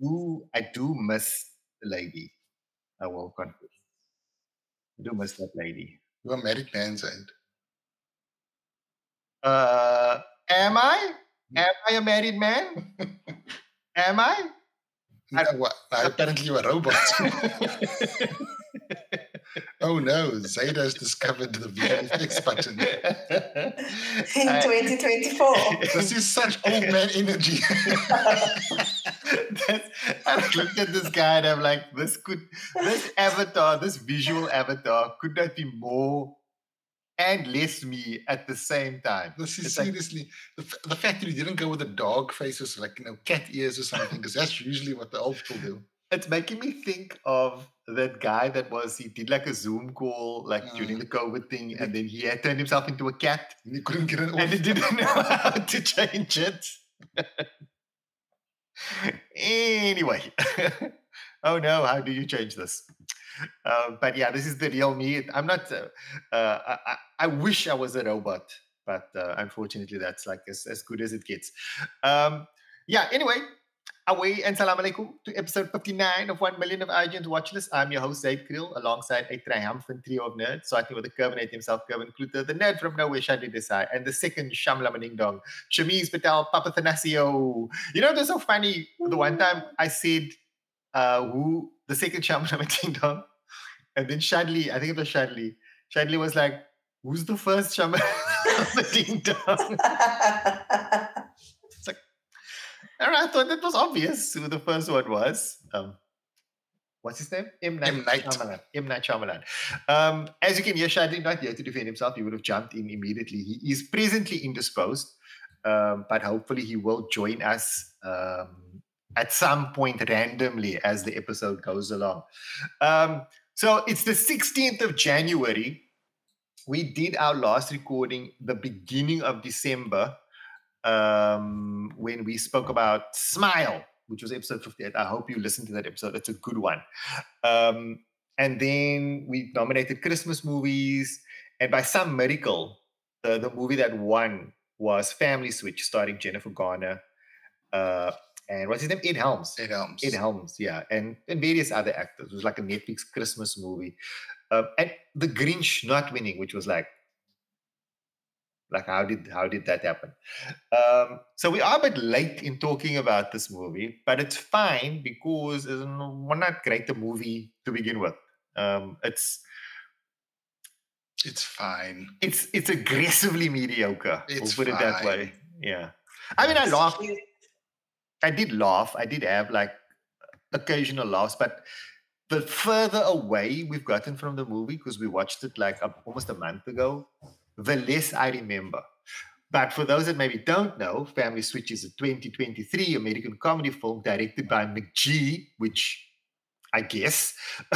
do I do miss the lady. I will confess. I do miss that lady. You're married man, Zaid. Uh, am I? Am I a married man? am I? No? No, apparently you're a robot. oh no, Zaid has discovered the VFX button. In 2024. This is such old man energy. I looked at this guy and I'm like, this could, this avatar, this visual avatar could not be more and less me at the same time. This is It's like- seriously the, f- the fact that he didn't go with a dog faces, like you know, cat ears or something, because that's usually what the old people do. It's making me think of that guy that was he did like a Zoom call like during Mm. the COVID thing, and then he had turned himself into a cat, And he couldn't get it and he didn't know how to change it. anyway, oh no, how do you change this? Uh, but yeah, this is the real me. I'm not. Uh, uh, I, I- I wish I was a robot, but uh, unfortunately, that's like as, as good as it gets. Um, yeah. Anyway, away and salam alaikum to episode 59 of 1 million of Argent Watchlist. I'm your host, Zaid Kriel, alongside a triumphant trio of nerds, So I starting with the Kerminate himself, Kervyn Cloete, the nerd from nowhere, Shadley Desai, and the second Shamla Maning Dong, Shameez Patel, Papathanasiou. You know, was so funny. The one time I said, uh, who, the second Shamla Maning Dong, and then Shadley, I think it was Shadley, Shadley was like, who's the first Shamla Maning Dong? And I thought that was obvious who the first one was. Um, what's his name? M. Night, M. Night. Shyamalan. M. Night Shyamalan. Um, as you can hear, Shadley not here to defend himself. He would have jumped in immediately. He is presently indisposed, um, but hopefully he will join us um, at some point randomly as the episode goes along. Um, so it's the 16th of January. We did our last recording the beginning of December um, when we spoke about Smile, which was episode 58. I hope you listened to that episode. It's a good one. Um, and then we nominated Christmas movies. And by some miracle, the, the movie that won was Family Switch, starring Jennifer Garner. Uh, and what's his name? Ed Helms. Ed Helms. Ed Helms, yeah, and and various other actors. It was like a Netflix Christmas movie, uh, and The Grinch not winning, which was like, like how did how did that happen? Um, so we are a bit late in talking about this movie, but it's fine because it's not great a movie to begin with. Um, it's It's fine. it's it's aggressively mediocre. It's we'll put it that way. Yeah, I mean, I laughed. I did laugh. I did have like occasional laughs, but the further away we've gotten from the movie because we watched it like almost a month ago, the less I remember. But for those that maybe don't know, Family Switch is a 2023 American comedy film directed by McG, which I guess,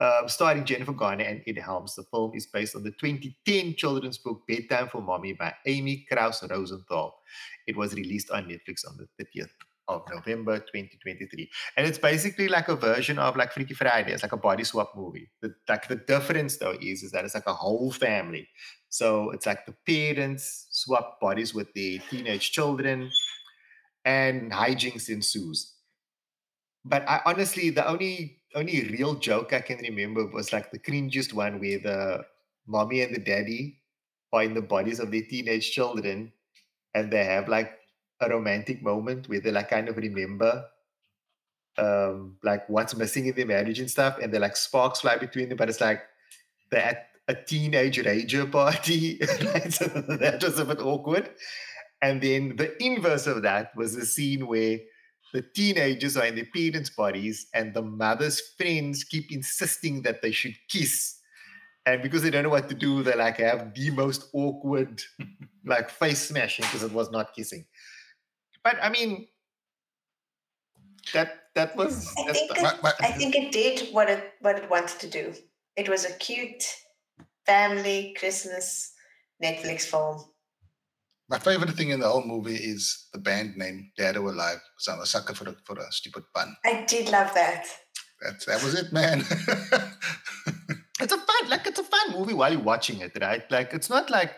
um, starring Jennifer Garner and Ed Helms. The film is based on the 2010 children's book Bedtime for Mommy by Amy Krouse Rosenthal. It was released on Netflix on the 30th of November 2023. And it's basically like a version of like Freaky Friday. It's like a body swap movie. The, like the difference though is, is that it's like a whole family. So it's like the parents swap bodies with the teenage children and hijinks ensues. But I honestly, the only only real joke I can remember was like the cringiest one where the mommy and the daddy in the bodies of their teenage children and they have like a romantic moment where they like kind of remember um like what's missing in their marriage and stuff and they're like sparks fly between them but it's like they're at a teenage rager party so that was a bit awkward. And then the inverse of that was the scene where the teenagers are in their parents' bodies and the mother's friends keep insisting that they should kiss. And because they don't know what to do they like have the most awkward like face smashing because it was not kissing but I mean, that that was. I that's think the- it, But- but- I think it did what it what it wanted to do. It was a cute family Christmas Netflix film. My favorite thing in the whole movie is the band name Dead or Alive. So I'm a sucker for a, for a stupid pun. I did love that. That, that was it, man. It's a fun, like it's a fun movie while you're watching it, right? Like it's not like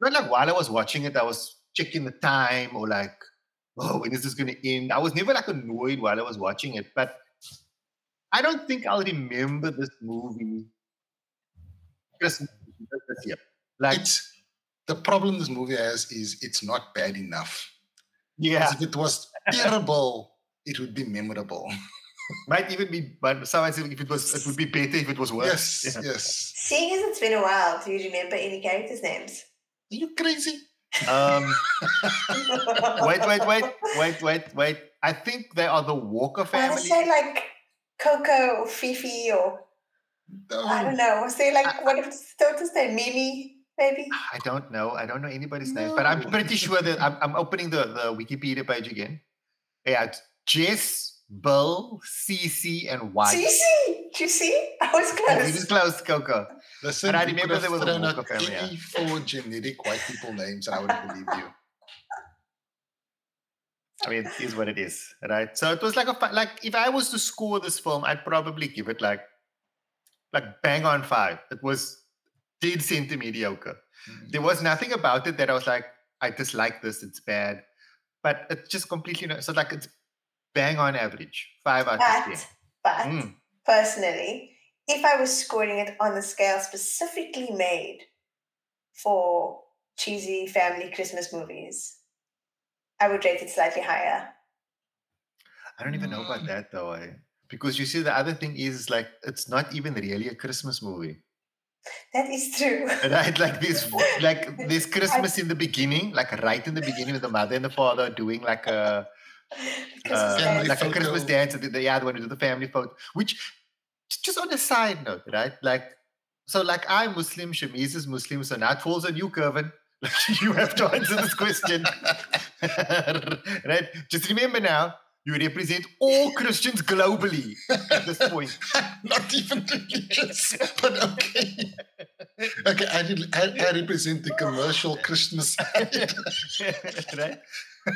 not like while I was watching it, I was checking the time or like, oh, when is this gonna end? I was never like annoyed while I was watching it, but I don't think I'll remember this movie Christmas this year. Like It's the problem this movie has is it's not bad enough. yeah, 'Cause If it was terrible, it would be memorable. might even be but someone said if it was it would be better if it was worse. yes, Yeah. yes. Seeing as it's been a while, do you remember any characters' names? Are you crazy? Um wait, wait, wait, wait, wait, wait. I think they are the Walker I would family. say like Coco or Fifi or I don't know. Say like what was the daughter's name? Mimi, maybe? I don't know. I don't know anybody's name, but I'm pretty sure that I'm, I'm opening the, the Wikipedia page again. Yeah, it's Jess, Bill, Cece, and Wyatt. Cece! Do you see? I was Yeah, You close. just close, Coco. listen, And I remember there was a thrown Walker family, yeah. any four genetic white people names and I would have believed you. I mean, it is what it is, right? So it was like a like if I was to score this film, I'd probably give it like like bang on five. It was did seem to mediocre. Mhm. There was nothing about it that I was like, I dislike this. It's bad, but it's just completely no. So like it's bang on average, five out of ten. But, but Mm. Personally, if I was scoring it on the scale specifically made for cheesy family Christmas movies, I would rate it slightly higher. I don't even know about Mm. that though, eh? because you see the other thing is like it's not even really a Christmas movie. That is true. Right, like this, like there's Christmas in the beginning, like right in the beginning, with the mother and the father doing like a Christmas uh, Family like a. Christmas dance. and The, yeah, they want to do the family photo. Which, j- just on a side note, right? Like, so like I'm Muslim, Shameez is Muslim, so now it falls on you, Kervyn. Like you have to answer this question, right? Just remember now, you represent all Christians globally at this point. Not even religious, but okay. Okay, I, I, I represent the commercial Christmas side. right?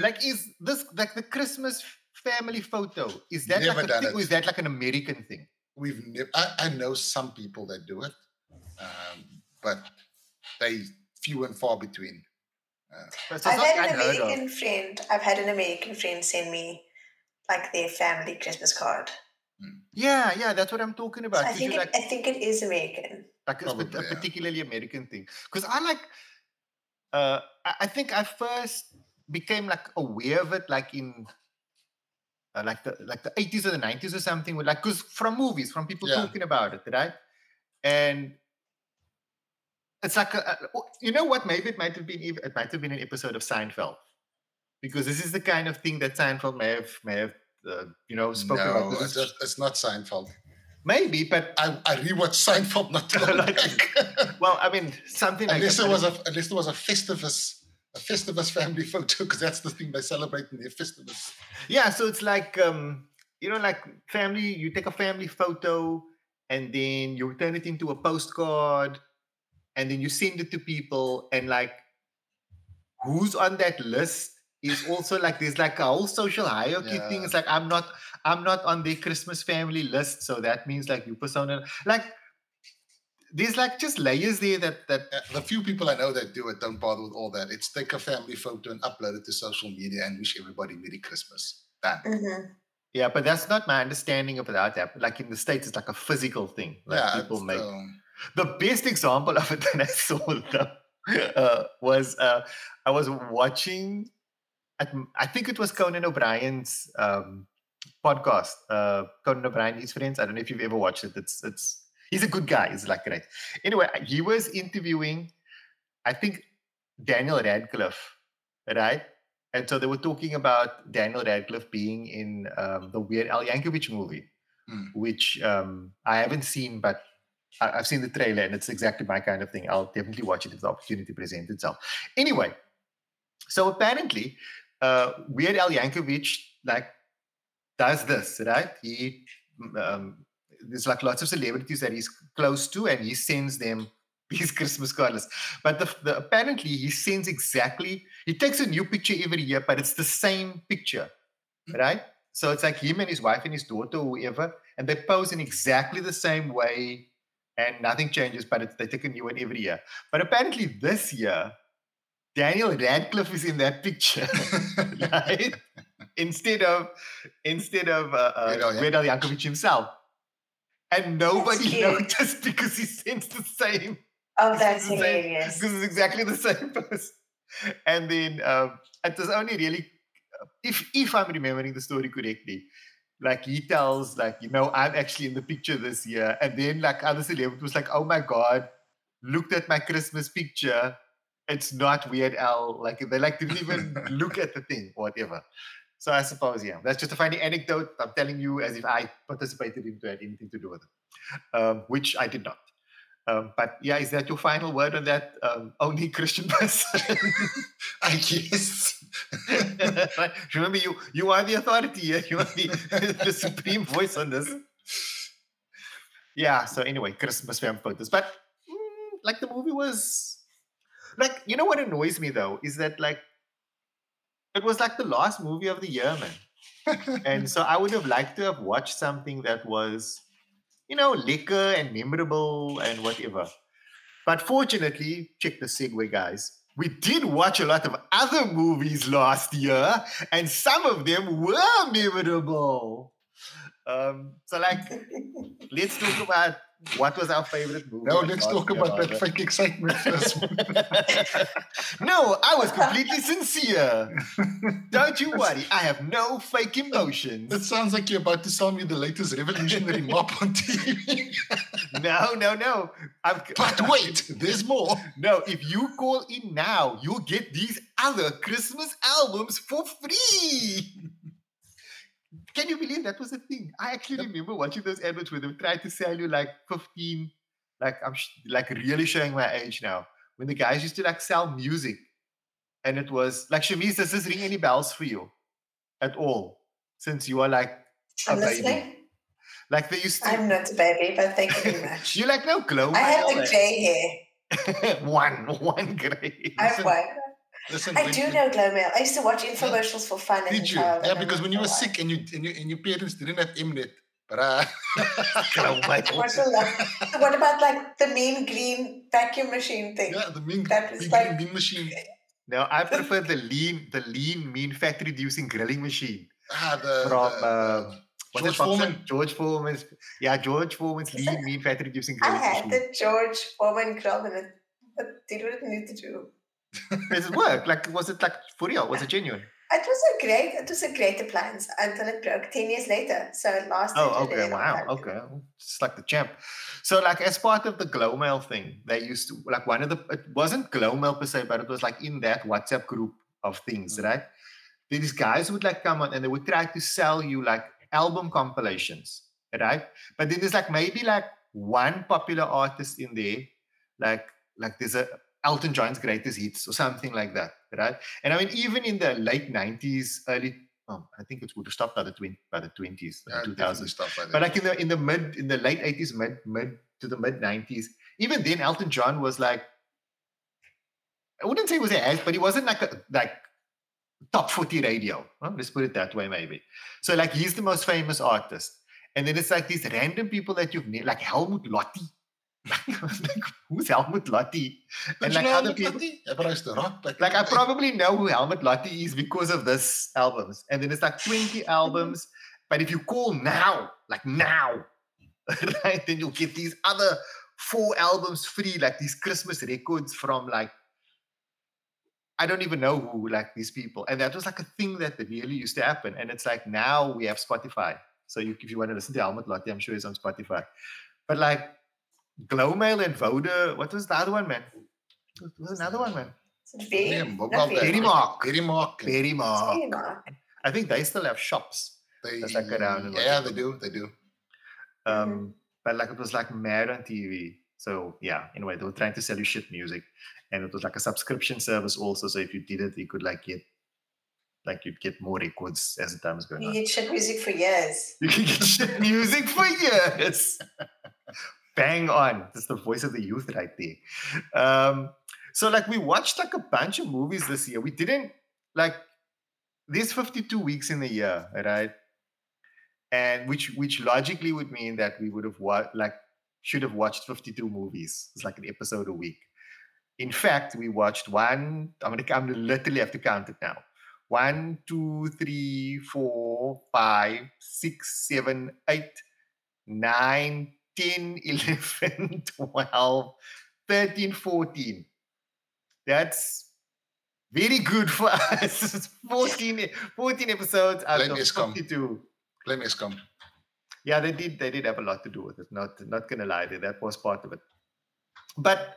Like, is this like the Christmas family photo? Is that Never like a thing, it. or is that like an American thing? We've never. I, I know some people that do it, um, but they few and far between. So it's I've had an unheard of. American friend. I've had an American friend send me like their family Christmas card. Yeah, yeah, that's what I'm talking about. So I 'cause think it, like, I think it is American. like it's a Probably, yeah. particularly American thing. Because I like, uh, I, I think I first became like aware of it like in. Uh, like the like the 80s or the 90s or something like because from movies from people Yeah. talking about it right? And it's like a, a- you know what? Maybe it might have been it might have been an episode of Seinfeld. Because this is the kind of thing that Seinfeld may have may have uh, you know spoken no, about it's, just- it's not Seinfeld. maybe but I, I rewatched Seinfeld not too long Like- well I mean something like unless that, it was a unless there was a Festivus, a Festivus family photo, because that's the thing they celebrate in their Festivus. Yeah, so it's like um, you know, like family. You take a family photo, and then you turn it into a postcard, and then you send it to people, and like, who's on that list is also like there's like a whole social hierarchy thing. It's like I'm not, I'm not on the Christmas family list, so that means like you persona like. There's like just layers there that that Uh, the few people I know that do it don't bother with all that. It's take a family photo and upload it to social media and wish everybody Merry Christmas. Done. hmm yeah, but that's not my understanding of that. Like in the states, it's like a physical thing. Like yeah, people make um, the best example of it that I saw though, uh, was uh, I was watching, at, I think it was Conan O'Brien's um, podcast. Uh, Conan O'Brien, his friends. I don't know if you've ever watched it. It's it's he's a good guy. He's like great. Anyway, he was interviewing, I think Daniel Radcliffe, right? And so they were talking about Daniel Radcliffe being in um, the Weird Al Yankovic movie, Hmm. which um, I haven't seen, but I, I've seen the trailer and it's exactly my kind of thing. I'll definitely watch it if the opportunity presents itself. Anyway, so apparently, uh, Weird Al Yankovic like does this, right? He um, there's like lots of celebrities that he's close to, and he sends them these Christmas cards. But the, the apparently he sends exactly. He takes a new picture every year, but it's the same picture, right? So it's like him and his wife and his daughter, or whoever, and they pose in exactly the same way and nothing changes, but it's, they take a new one every year. But apparently this year, Daniel Radcliffe is in that picture, right? instead of instead of uh, uh, Weird Al Weird Al Yankovic himself, and nobody noticed because he sends the same. Oh, that's the same- hilarious. Because it's exactly the same person. And then um, it was only really, if if I'm remembering the story correctly, like he tells like you know I'm actually in the picture this year, and then like other celebrities was like, oh my god, looked at my Christmas picture. It's not Weird Al. Like they like didn't even look at the thing whatever. So I suppose yeah, that's just a funny anecdote. I'm telling you as if I participated into it, anything to do with it, um, which I did not. Um, but yeah, is that your final word on that? Um, only Christian person. I guess. Remember, you you are the authority. You are the, the supreme voice on this. Yeah. So anyway, Christmas film photos, but mm, like the movie was like you know what annoys me though is that like it was like the last movie of the year, man. and so I would have liked to have watched something that was, you know, liquor and memorable and whatever. But fortunately, check the segue, guys. We did watch a lot of other movies last year, and some of them were memorable. Um, so, like, let's talk about what was our favorite movie. now let's talk about that fake excitement first. no, I was completely sincere. Don't you worry, I have no fake emotions. It sounds like you're about to sell me the latest revolutionary mop on TV. No, no, no. I'm, but wait, there's more. no, if you call in now, you'll get these other Christmas albums for free. Can you believe that was a thing? I actually remember watching those adverts where they would try to sell you like 15, like I'm sh- like really showing my age now. When the guys used to like sell music, and it was like Shameez, does this ring any bells for you at all? Since you are like a I'm baby, listening. like they used to. I'm not a baby, but thank you very much. you like no glow. I have the Mail, grey hair. one, one gray. I have one. Listen, I when- do know Glomail. I used to watch infomercials for fun as Did you? child. Yeah, because when you were why. sick and you and, you, and your parents didn't have Mnet, but uh, Glomail. What's the what about like the mean green vacuum machine thing? yeah, the mean, That was big like- mean machine. No, I prefer the lean, the lean, mean, fat-reducing grilling machine Ah, the, from the, uh, what's George it, Foreman. George Foreman's, yeah, George Foreman's lean, mean, fat-reducing I grilling had machine. the George Foreman grill and it, it did what it needed to do. Does it work? Like, was it like for real? Was it genuine? It was a great, it was a great appliance until it broke ten years later. So it lasted. Oh, okay, wow, time. okay, it's like the champ. So, like, as part of the Glomail thing, they used to like one of the. It wasn't Glomail per se, but it was like in that WhatsApp group of things, Mm. right? These guys would like come on and they would try to sell you like album compilations, right? But then there's like maybe like one popular artist in there, like like there's a Elton John's greatest hits or something like that, right? And I mean, even in the late '90s, early, I think it would have stopped by the 20, by the 20s, yeah, the 2000s. definitely stuff like that. But like in the in the mid in the late eighties, mid mid to the mid nineties, even then Elton John was like I wouldn't say he was a ass, but he wasn't like a like top 40 radio. Let's put it that way, maybe. So like he's the most famous artist. And then it's like these random people that you've like Helmut Lotti. like, who's Helmut Lotti? And like know other Helmut people. Lotti? Everest the Rock. Like I probably know who Helmut Lotti is because of this albums. And then it's like 20 albums. But if you call now, like now, right, then you'll get these other four albums free, like these Christmas records from like I don't even know who, like these people. And that was like a thing that really used to happen. And it's like now we have Spotify. So you, if you want to listen to Helmut Lotti, I'm sure he's on Spotify. But like Glomail and Voda, what was the other one, man? What was another one, man. Is it very, Yeah, not well, very- Verimark. Berry Mark. Verimark. I think they still have shops. They, That's like around and yeah, whatever. they do. They do. Um, But like it was like mad on TV. So yeah, anyway, they were trying to sell you shit music. And it was like a subscription service also. So if you did it, you could like get like you'd get more records as the time is going You on. You get shit music for years. You can get shit music for years. Bang on. That's the voice of the youth right there. Um, so like we watched like a bunch of movies this year. We didn't like there's 52 weeks in the year, right? And which which logically would mean that we would have what like should have watched 52 movies. It's like an episode a week. In fact, we watched one. I'm gonna. I'm literally have to count it now. One, two, three, four, five, six, seven, eight, nine, 10, 11, 12, 13, 14. That's very good for us. 14, 14 episodes out Blame of Eskom. 52. Blame Eskom. Yeah, they did. They did have a lot to do with it. Not not gonna lie, that was part of it. But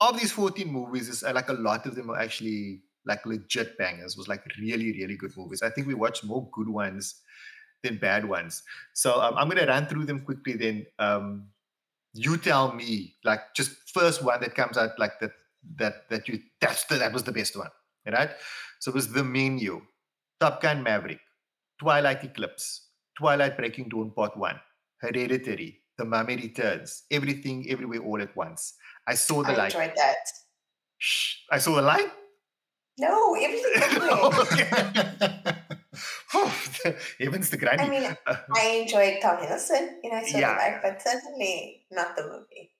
of these fourteen movies, is uh, like a lot of them are actually like legit bangers. Was like really really good movies. I think we watched more good ones than bad ones. So um, I'm gonna run through them quickly. Then um, you tell me, like just first one that comes out like that that that you that's the, that was the best one, right? So it was the menu, Top Gun Maverick, Twilight Eclipse. Twilight Breaking Dawn Part 1, Hereditary, The Mummy Returns, Everything Everywhere All at Once. I saw the I light. enjoyed that. Shh, I saw the light. No, everything everywhere. Heavens the granny. I mean, I enjoyed Tom Hiddleston, you know, saw Yeah. light, but certainly not the movie.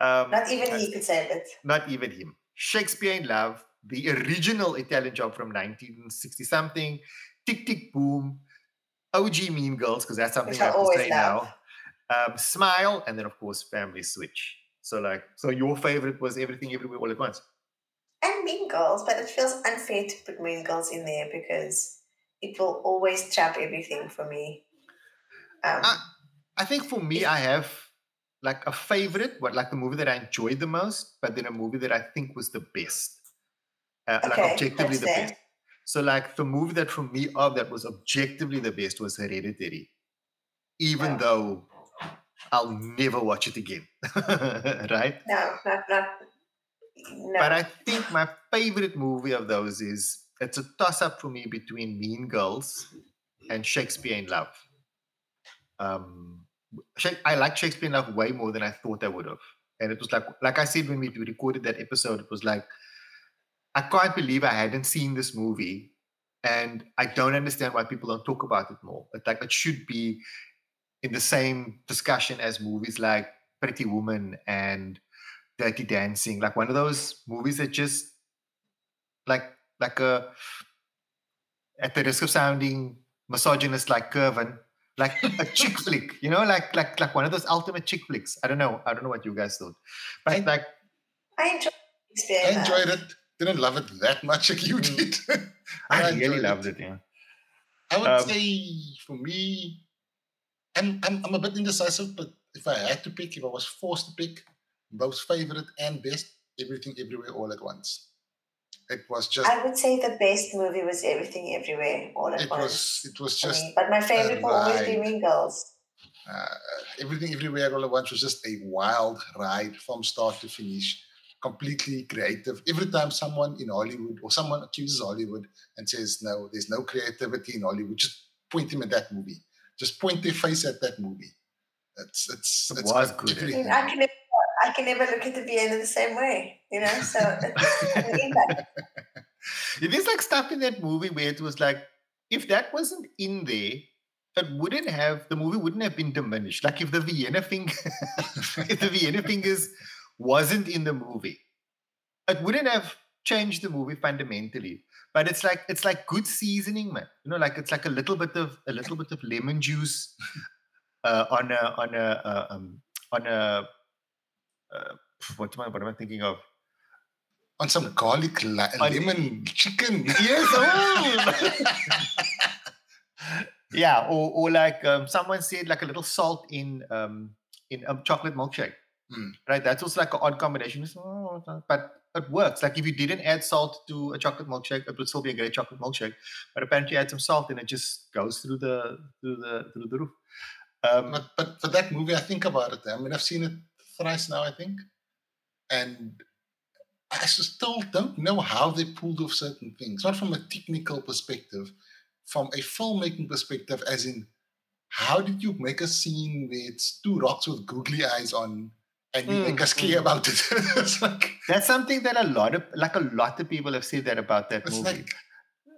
um, Not even he could save it. not even him. Shakespeare in Love, the original Italian job from 1960 something, Tick Tick Boom, OG Mean Girls, because that's something Which I I have to say love. now. Um, Smile, and then of course Family Switch. So like, so your favorite was Everything Everywhere All at Once. And Mean Girls, but it feels unfair to put Mean Girls in there because it will always trap everything for me. Um, Ah, I think for me, I have like a favorite, what like the movie that I enjoyed the most, but then a movie that I think was the best, uh, like objectively the best. So like the movie that for me of that was objectively the best was Hereditary, even Yeah. though I'll never watch it again, right? no, not not. No. But I think my favorite movie of those is it's a toss up for me between Mean Girls and Shakespeare in Love. Um, I like Shakespeare in Love way more than I thought I would have. And it was like, like I said when we recorded that episode, it was like, I can't believe I hadn't seen this movie, and I don't understand why people don't talk about it more. It's like it should be in the same discussion as movies like Pretty Woman and Dirty Dancing, like one of those movies that just like like a at the risk of sounding misogynist like Kervyn, like a chick flick, you know, like like like one of those ultimate chick flicks. I don't know. I don't know what you guys thought. But I- like I enjoyed Shakespeare. I enjoyed it. Didn't love it that much like you Mm. did. I, I really enjoyed loved it, yeah. I would Um, say for me, I'm, I'm I'm a bit indecisive, but if I had to pick, if I was forced to pick, both favorite and best, everything everywhere all at once. It was just I would say the best movie was Everything Everywhere All at it Once. was it was for just me. But my favorite will always be ride. Mean Girls. uh, everything everywhere all at once was just a wild ride from start to finish completely creative every time someone in hollywood or someone accuses hollywood and says no there's no creativity in hollywood just point them at that movie just point their face at that movie it's it's, It it's was got good, eh? I, I can never, I can never look at the Vienna the same way, you know. So it's. It is like stuff in that movie where it was like, if that wasn't in there, it wouldn't have the movie wouldn't have been diminished. Like if the Vienna finger, if the Vienna fingers wasn't in the movie, it wouldn't have changed the movie fundamentally. But it's like it's like good seasoning, man. You know, like it's like a little bit of a little bit of lemon juice uh, on a on a uh, um, on a uh, what am I what am I thinking of? on some garlic la- On- lemon chicken Yes. Oh. yeah, or or like um, someone said, like a little salt in um in a chocolate milkshake. Mm. Right, that's also like an odd combination. Oh, but it works. Like if you didn't add salt to a chocolate milkshake, it would still be a great chocolate milkshake. But apparently, you add some salt and it just goes through the through the through the roof. Um, But but for that movie, I think about it. I mean, I've seen it thrice now, I think, and I still don't know how they pulled off certain things. Not from a technical perspective, from a filmmaking perspective, as in, how did you make a scene where it's two rocks with googly eyes on, and you make Mm, us care mm. about it? it's like that's something that a lot of like a lot of people have said that about that movie. like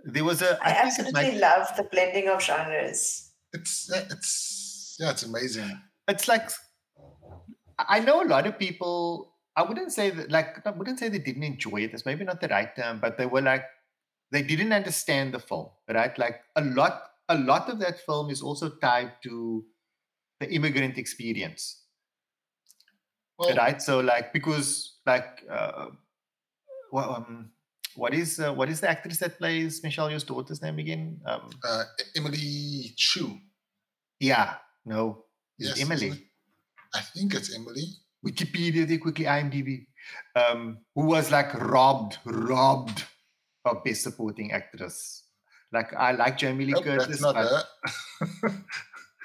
there was a I absolutely might- love the blending of genres. it's it's yeah, it's amazing. it's like I know a lot of people. I wouldn't say that, like, I wouldn't say they didn't enjoy it. That's maybe not the right term, but they were like, they didn't understand the film, right? Like a lot, a lot of that film is also tied to the immigrant experience, Well, right? So, like, because like, uh, well, um, what is uh, what is the actress that plays Michelle Yeoh's daughter's name again? Um, uh, Emily Chu. yeah, no, Yes, Emily. I think it's Emily. Wikipedia, they quickly IMDb, um, who was like robbed, robbed of best supporting actress. Like I like Jamie Lee Nope, Curtis, but,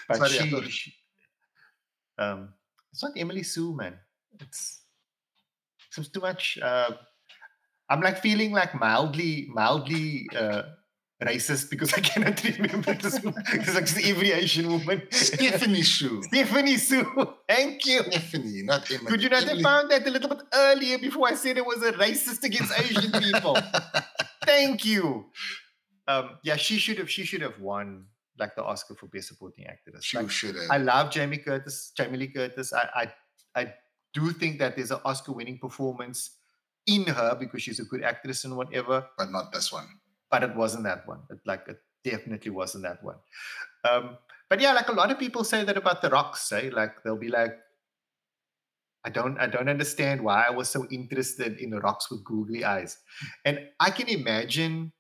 but Sorry, she, she- um, it's not Emily Sue, man. It's seems too much. Uh, I'm like feeling like mildly, mildly uh, racist because I cannot remember this. Because like Asian woman. Stephanie Hsu. Stephanie Hsu. Thank you. Stephanie, not Emily. Could you not have found that a little bit earlier before I said it was a racist against Asian people? Thank you. Um, yeah, she should have. She should have won like the Oscar for best supporting actress. She Like, should have. I love Jamie Curtis, Jamie Lee Curtis. I, I, I do think that there's an Oscar-winning performance in her because she's a good actress and whatever. but not this one. But it wasn't that one. It like it definitely wasn't that one. Um, but yeah, like a lot of people say that about the rocks. Say like they'll be like, I don't, I don't understand why I was so interested in the rocks with googly eyes, and I can imagine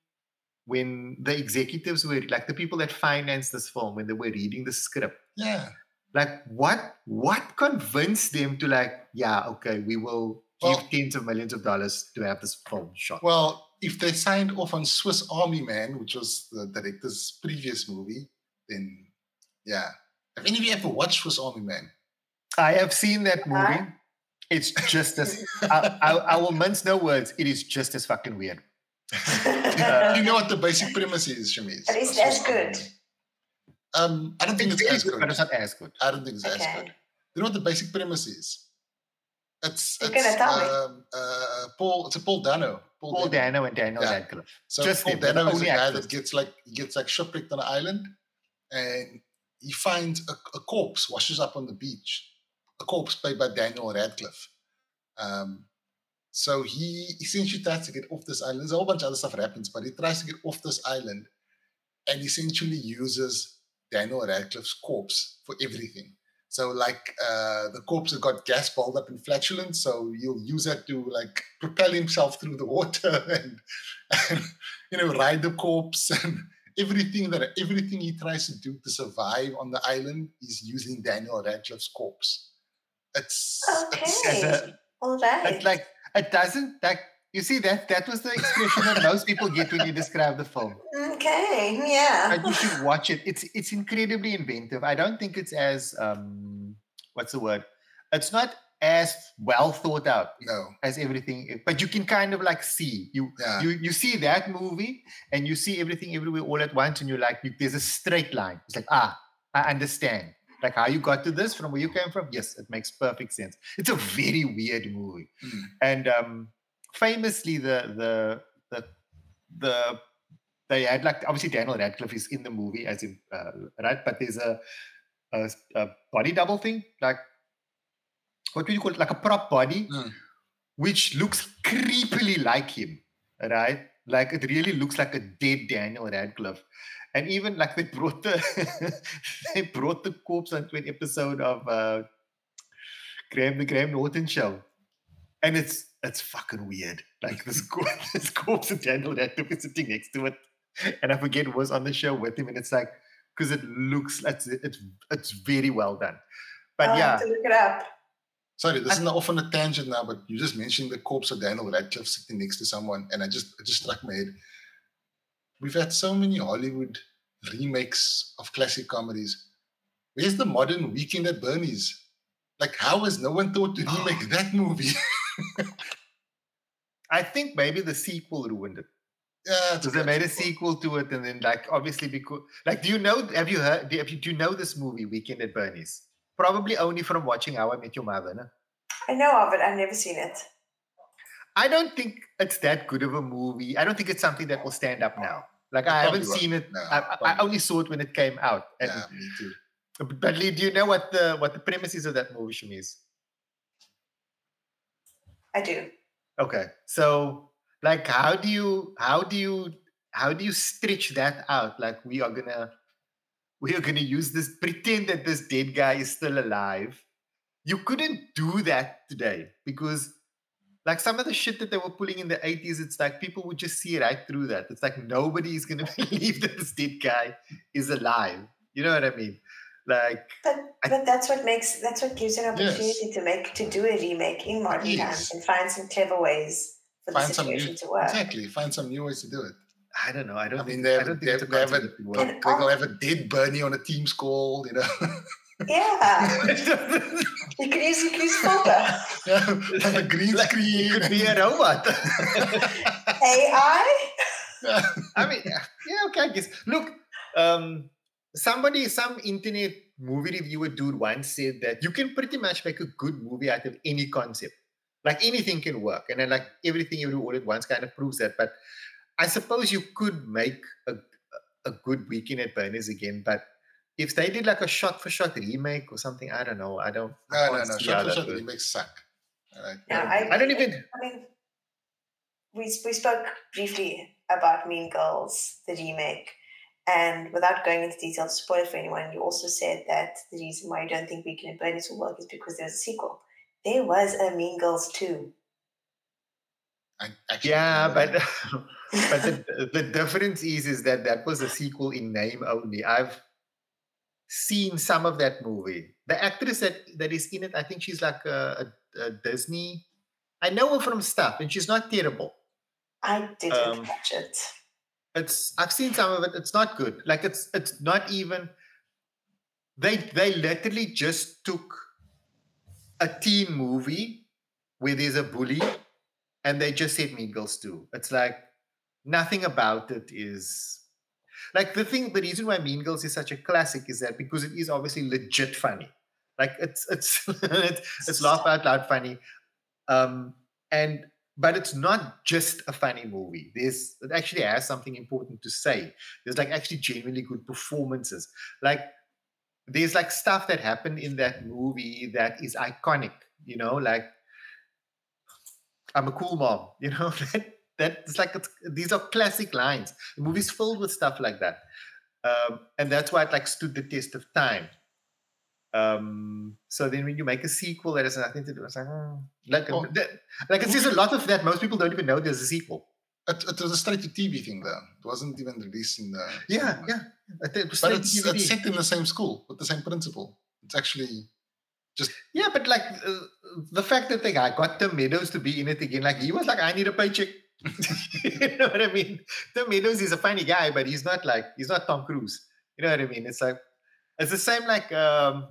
when the executives were like the people that financed this film when they were reading the script Yeah. like what what convinced them to like yeah okay we will give Well- tens of millions of dollars to have this film shot Well, if they signed off on Swiss Army Man, which was the director's previous movie, then yeah. Have any of you ever watched Swiss Army Man? i have seen that movie Huh? it's just as I, I, I will mince no words it is just as fucking weird Do you know what the basic premise is, Shameez? But is of that good? Um, I don't think it's, very as good, good. but it's not as good I don't think it's as good. You know what the basic premise is? It's, You're it's gonna tell me. um, uh, Paul. It's a Paul Dano. Paul dano and daniel Yeah. radcliffe So Just Paul them, Dano is a guy actors. that gets like he gets like shipwrecked on an island, and he finds a, a corpse washes up on the beach, a corpse played by Daniel Radcliffe. Um, so he essentially tries to get off this island. There's a whole bunch of other stuff that happens, but he tries to get off this island, and essentially uses Daniel Radcliffe's corpse for everything. So like uh, the corpse has got gas balled up in flatulence, so he'll use that to like propel himself through the water and, and you know ride the corpse and everything that everything he tries to do to survive on the island is using Daniel Radcliffe's corpse. It's, it's Okay. a- All right. it's like it doesn't like you see that that was the expression that most people get when you describe the film okay. Yeah. and you should watch it. It's it's incredibly inventive. I don't think it's as um what's the word? It's not as well thought out no, as everything, but you can kind of like see you yeah, you you see that movie and you see everything everywhere all at once, and you're like, you, there's a straight line. It's like ah, I understand. Like how you got to this from where you came from. Yes, it makes perfect sense. It's a very weird movie Mm. and um, famously the the the the they had like obviously Daniel Radcliffe is in the movie as in uh, right, but there's a, a a body double thing like what do you call it like a prop body, Mm. which looks creepily like him, right? Like it really looks like a dead Daniel Radcliffe. And even like they brought the they brought the corpse onto an episode of uh Graham the Graham Norton show. And it's it's fucking weird. Like this, this corpse of Daniel Radcliffe is sitting next to it. And I forget who was on the show with him. And it's like, because it looks it's it's it's very well done. But I'll yeah, have to look it up. Sorry, this is not off on a tangent now, but you just mentioned the corpse of Daniel Radcliffe sitting next to someone, and I just it just struck my head. We've had so many Hollywood remakes of classic comedies. Where's the modern Weekend at Bernie's? Like, how has no one thought to remake that movie? I think maybe the sequel ruined it. Yeah, Because they made a sequel. sequel to it, and then like obviously because like, do you know? Have you heard? Do you, have you- do you know this movie, Weekend at Bernie's? Probably only from watching How I Met Your Mother. No? I know of it. I've never seen it. I don't think it's that good of a movie. I don't think it's something that will stand up now. Like I haven't seen it. No, I, I- I only saw it when it came out. And, Yeah, me too. But Lee, do you know what the what the premise is of that movie, Shameez? I do. Okay. So like how do you how do you how do you stretch that out? Like we are gonna we are gonna use this pretend that this dead guy is still alive. You couldn't do that today because like some of the shit that they were pulling in the 80s, it's like people would just see right through that. It's like nobody is gonna believe that this dead guy is alive. You know what I mean? Like But I- but that's what makes that's what gives you an Yes. opportunity to make to do a remake in modern Yes. times and find some clever ways for the Find some new, to work. exactly. Find some new ways to do it. I don't know. I don't I mean, think, they I have, don't they think have, it's a they have a, concept that would they'll, work. they'll have a dead Bernie on a team's call, you know. Yeah. You could use you could use filter. have a green Like, screen. You could be a robot. AI? I mean, yeah, okay, I guess. Look, um, somebody, some internet movie reviewer dude once said that you can pretty much make a good movie out of any concept. Like anything can work. And then like everything every all at once kind of proves that. But I suppose you could make a, a good weekend at Bernie's again. But if they did like a shot for shot remake or something, I don't know. I don't I no, no, no. Shot for shot would- remakes suck. Alright. Yeah, I don't even I mean, we we spoke briefly about Mean Girls, the remake, and without going into detail to spoil it for anyone, you also said that the reason why you don't think Weekend at Bernie's will work is because there's a sequel. There was a Mean Girls too. I yeah, but but the, the difference is is that that was a sequel in name only. I've seen some of that movie. The actress that that is in it, I think she's like a, a, a Disney. I know her from stuff, and she's not terrible. I didn't Um, watch it. It's I've seen some of it. It's not good. Like it's it's not even. They they literally just took a teen movie where there's a bully, and they just said Mean Girls too. It's like nothing about it is like the thing. The reason why Mean Girls is such a classic is that because it is obviously legit funny. Like it's it's it's, it's laugh out loud funny, um, and but it's not just a funny movie. There's it actually has something important to say. There's like actually genuinely good performances. Like there's like stuff that happened in that movie that is iconic. You know, like I'm a cool mom. You know that that's like it's, these are classic lines. The movie's filled with stuff like that, um, and that's why it like stood the test of time. Um, so then when you make a sequel that has nothing to do, it's like, hmm, like, Oh. that- like it's just a lot of that. Most people don't even know there's a sequel. It, it was a straight to TV thing, though. It wasn't even released in the. Yeah, yeah. I think it was But straight it's, it's set in the same school with the same principal. It's actually just. Yeah, but like uh, the fact that the guy got Tim Meadows to be in it again, like he was like, I need a paycheck. you know what I mean? Tim Meadows is a funny guy, but he's not like he's not Tom Cruise. You know what I mean? It's like it's the same like um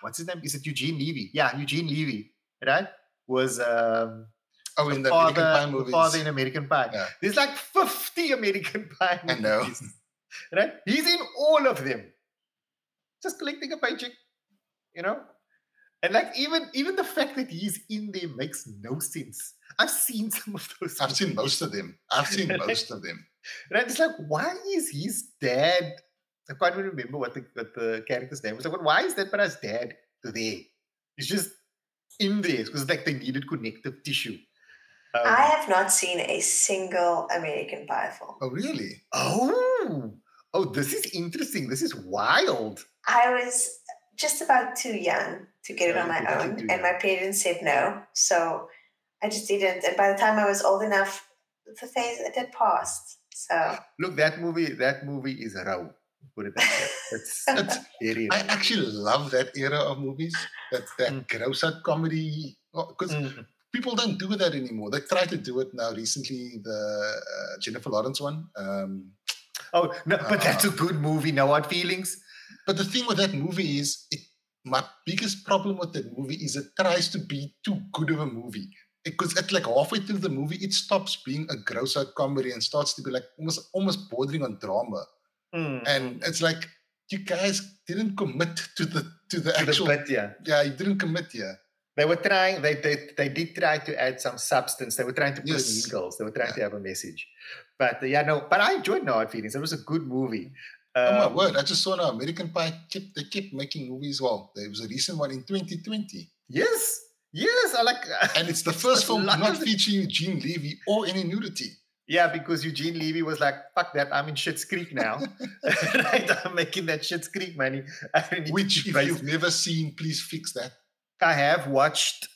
what's his name? Is it Eugene Levy? Yeah, Eugene Levy, right? Was um oh in the father, American Pie movies. the movies. father in American Pie. Yeah. There's like 50 American Pie I know. movies. Right? He's in all of them. Just collecting a paycheck, you know? And like even even the fact that he's in there makes no sense. I've seen some of those. I've seen most of them. I've seen most of them. Right? It's like, why is his dad? I can't even remember what the what the character's name was. Like, why is that brother's dad there? He's just in there because like they needed connective tissue. Um, I have not seen a single American Pie film. Oh really? Oh, oh, this is interesting. This is wild. I was just about too young to get it Yeah, on my own, too and my parents said no, so I just didn't. And by the time I was old enough, the phase it had passed. So Look, that movie, that movie is raw. Put it that way. It's, It's, very I actually love that era of movies. That that Mm. gross out comedy. Because Mm. People don't do that anymore. They try to do it now. Recently, the uh, Jennifer Lawrence one. Um, Oh no, but that's a Uh, good movie. No hard feelings. But the thing with that movie is, it, my biggest problem with that movie is it tries to be too good of a movie. Because at like halfway through the movie, it stops being a gross out comedy and starts to be like almost almost bordering on drama. Mm, And it's like you guys didn't commit to the to the to the actual. bit, yeah. yeah, you didn't commit. Yeah, They were trying. They, they they did try to add some substance. They were trying to put Yes. Girls. They were trying Yeah. to have a message. But uh, yeah, no. But I enjoyed No Hard Feelings. It was a good movie. oh my Um, word! I just saw now American Pie kept they kept making movies. Well, there was a recent one in 2020. Yes, yes. I like, And it's the first film not featuring Eugene Levy or any nudity. yeah, because Eugene Levy was like, fuck that, I'm in Schitt's Creek now. right? I'm making that Schitt's Creek money. I don't need Which, if you've never seen, please fix that. I have watched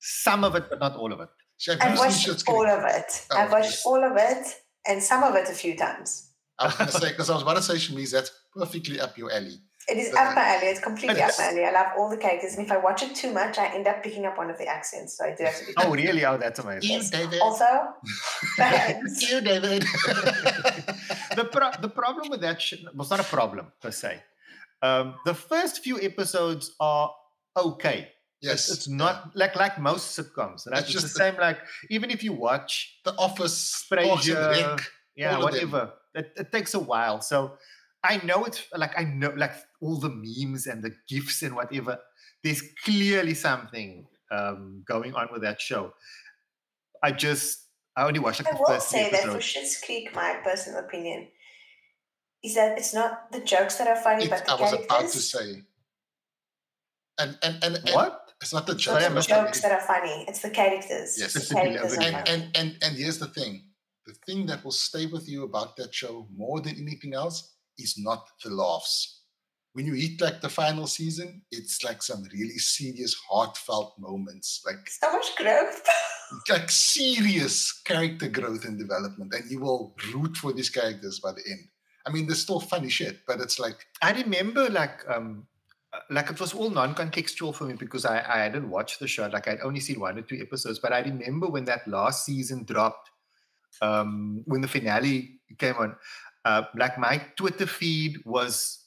some of it, but not all of it. So have I've watched all Creek? of it. Oh, I've watched yes. all of it and some of it a few times. I was going to say, because I was about to say, Shameez, that's perfectly up your alley. It is Okay. up my alley. It's completely up Yes. my alley. I love all the characters, and if I watch it too much, I end up picking up one of the accents. So I do have to be. Oh, really? Oh, that's amazing. Yes. David. Also, thanks. you, David. the pro- the problem with that shit was not a problem per se. Um, the first few episodes are okay. Yes. It's, it's not like like most sitcoms. Right? It's It's, just the the- same. Like even if you watch, The Office, Parks and Frasier, Rec. yeah, all of them. whatever, it, it takes a while. So I know it's like I know like all the memes and the gifs and whatever. There's clearly something um, going on with that show. I just I only watched like I the will first say that for episode. Schitt's Creek, my personal opinion is that it's not the jokes that are funny, It- but the I was characters. about to say. And, and, and, and What? It's not the It's jokes. not the jokes that are funny; it's the characters. Yes. the Just to be characters and, and and and here's the thing the thing that will stay with you about that show more than anything else is not the laughs when you hit like the final season it's like some really serious heartfelt moments like so much growth. like serious character growth and development and you will root for these characters by the end i mean there's still funny shit but it's like I remember like um like it was all non-contextual for me because I, I hadn't watched the show. Like I'd only seen one or two episodes, but I remember when that last season dropped, um, when the finale came on, uh, like my Twitter feed was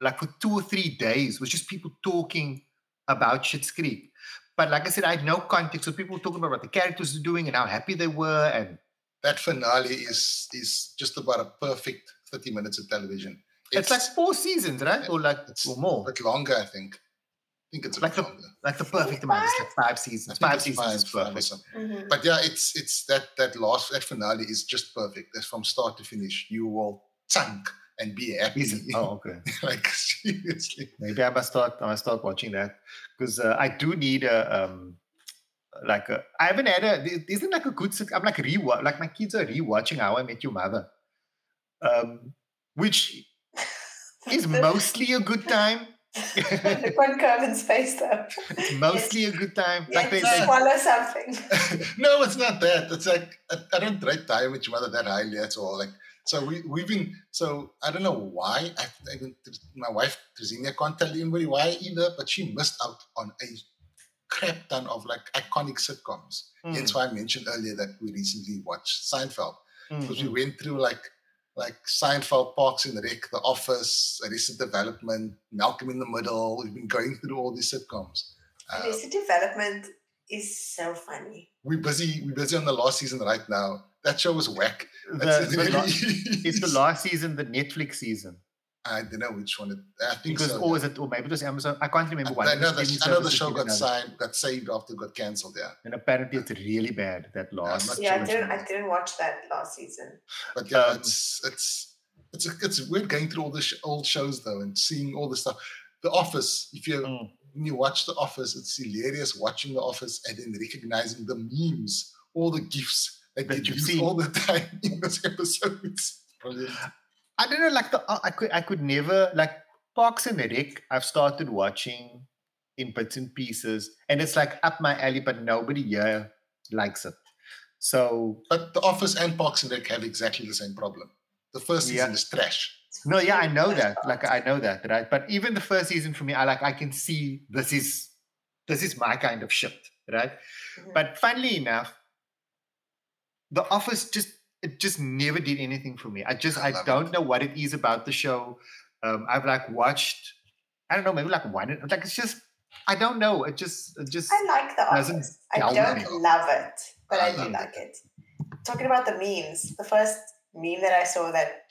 like for two or three days was just people talking about Schitt's Creek. But like I said, I had no context. So people were talking about what the characters were doing and how happy they were. And that finale is is just about a perfect 30 minutes of television it's, like four seasons, right? Or like it's or more. a bit longer i think i think it's a Like bit the- longer Like the perfect amount. It's like five I seasons. think Five it's seasons is five- five or perfect. something. Mhm. But yeah, it's it's that that last that finale is just perfect. That's from start to finish. You will chunk and be happy. Is? Oh, okay. like seriously. Maybe I must start. I must start watching that because uh, I do need a um, like a. I haven't had a. there Isn't like a good. I'm like rewatch. Like my kids are rewatching How I Met Your Mother, um, which is mostly a good time. Look on Kervyn's face though. It's mostly a good time. Yeah, Like they, they swallow something. no, it's not that. It's like I, I don't rate time with your mother that highly at all. Like so we we've been so I don't know why. I, I don't- my wife Tresinia can't tell anybody why either, but she missed out on a crap ton of like iconic sitcoms. Mm, Hence why I mentioned earlier that we recently watched Seinfeld. mm, because we mm. went through like like Seinfeld, Parks and Rec, The Office, Arrested Development, Malcolm in the Middle. We've been going through all these sitcoms. Uh, Arrested Development is so funny. we're busy. We're busy on the last season right now. That show was whack. The, That's- the la- it's the last season, the Netflix season. I don't know which one. It, I think Because so. or is it? Or maybe it was Amazon. I can't remember one. I know, the the, I know the show got another. signed, got saved after it got cancelled. Yeah, And apparently it's really bad. That last. not Yeah, I sure which didn't. I didn't watch that last season. but yeah, Um, it's it's it's it's weird going through all the sh- old shows though and seeing all the stuff. The Office. If you Mm. when you watch The Office, it's hilarious watching The Office and then recognizing the memes, all the gifs that, That you see all the time in those episodes. Brilliant. I don't know, like the uh, I could I could never like Parks and Rec. I've started watching in bits and pieces, and it's like up my alley, but nobody here likes it. So But The Office and Parks and Rec have exactly the same problem. The first season Yeah. is trash. no, yeah, I know that. Like I know that, right? But even the first season for me, I like I can see this is this is my kind of shit, right? Mhm. But funnily enough, The Office just it just never did anything for me. I just I I, don't it. know what it is about the show. Um, I've like watched, I don't know, maybe like one. Like it's just I don't know. It just it just I like The Doesn't Office. I don't me. love it, but I I, do love like it. Talking about the memes, the first meme that I saw that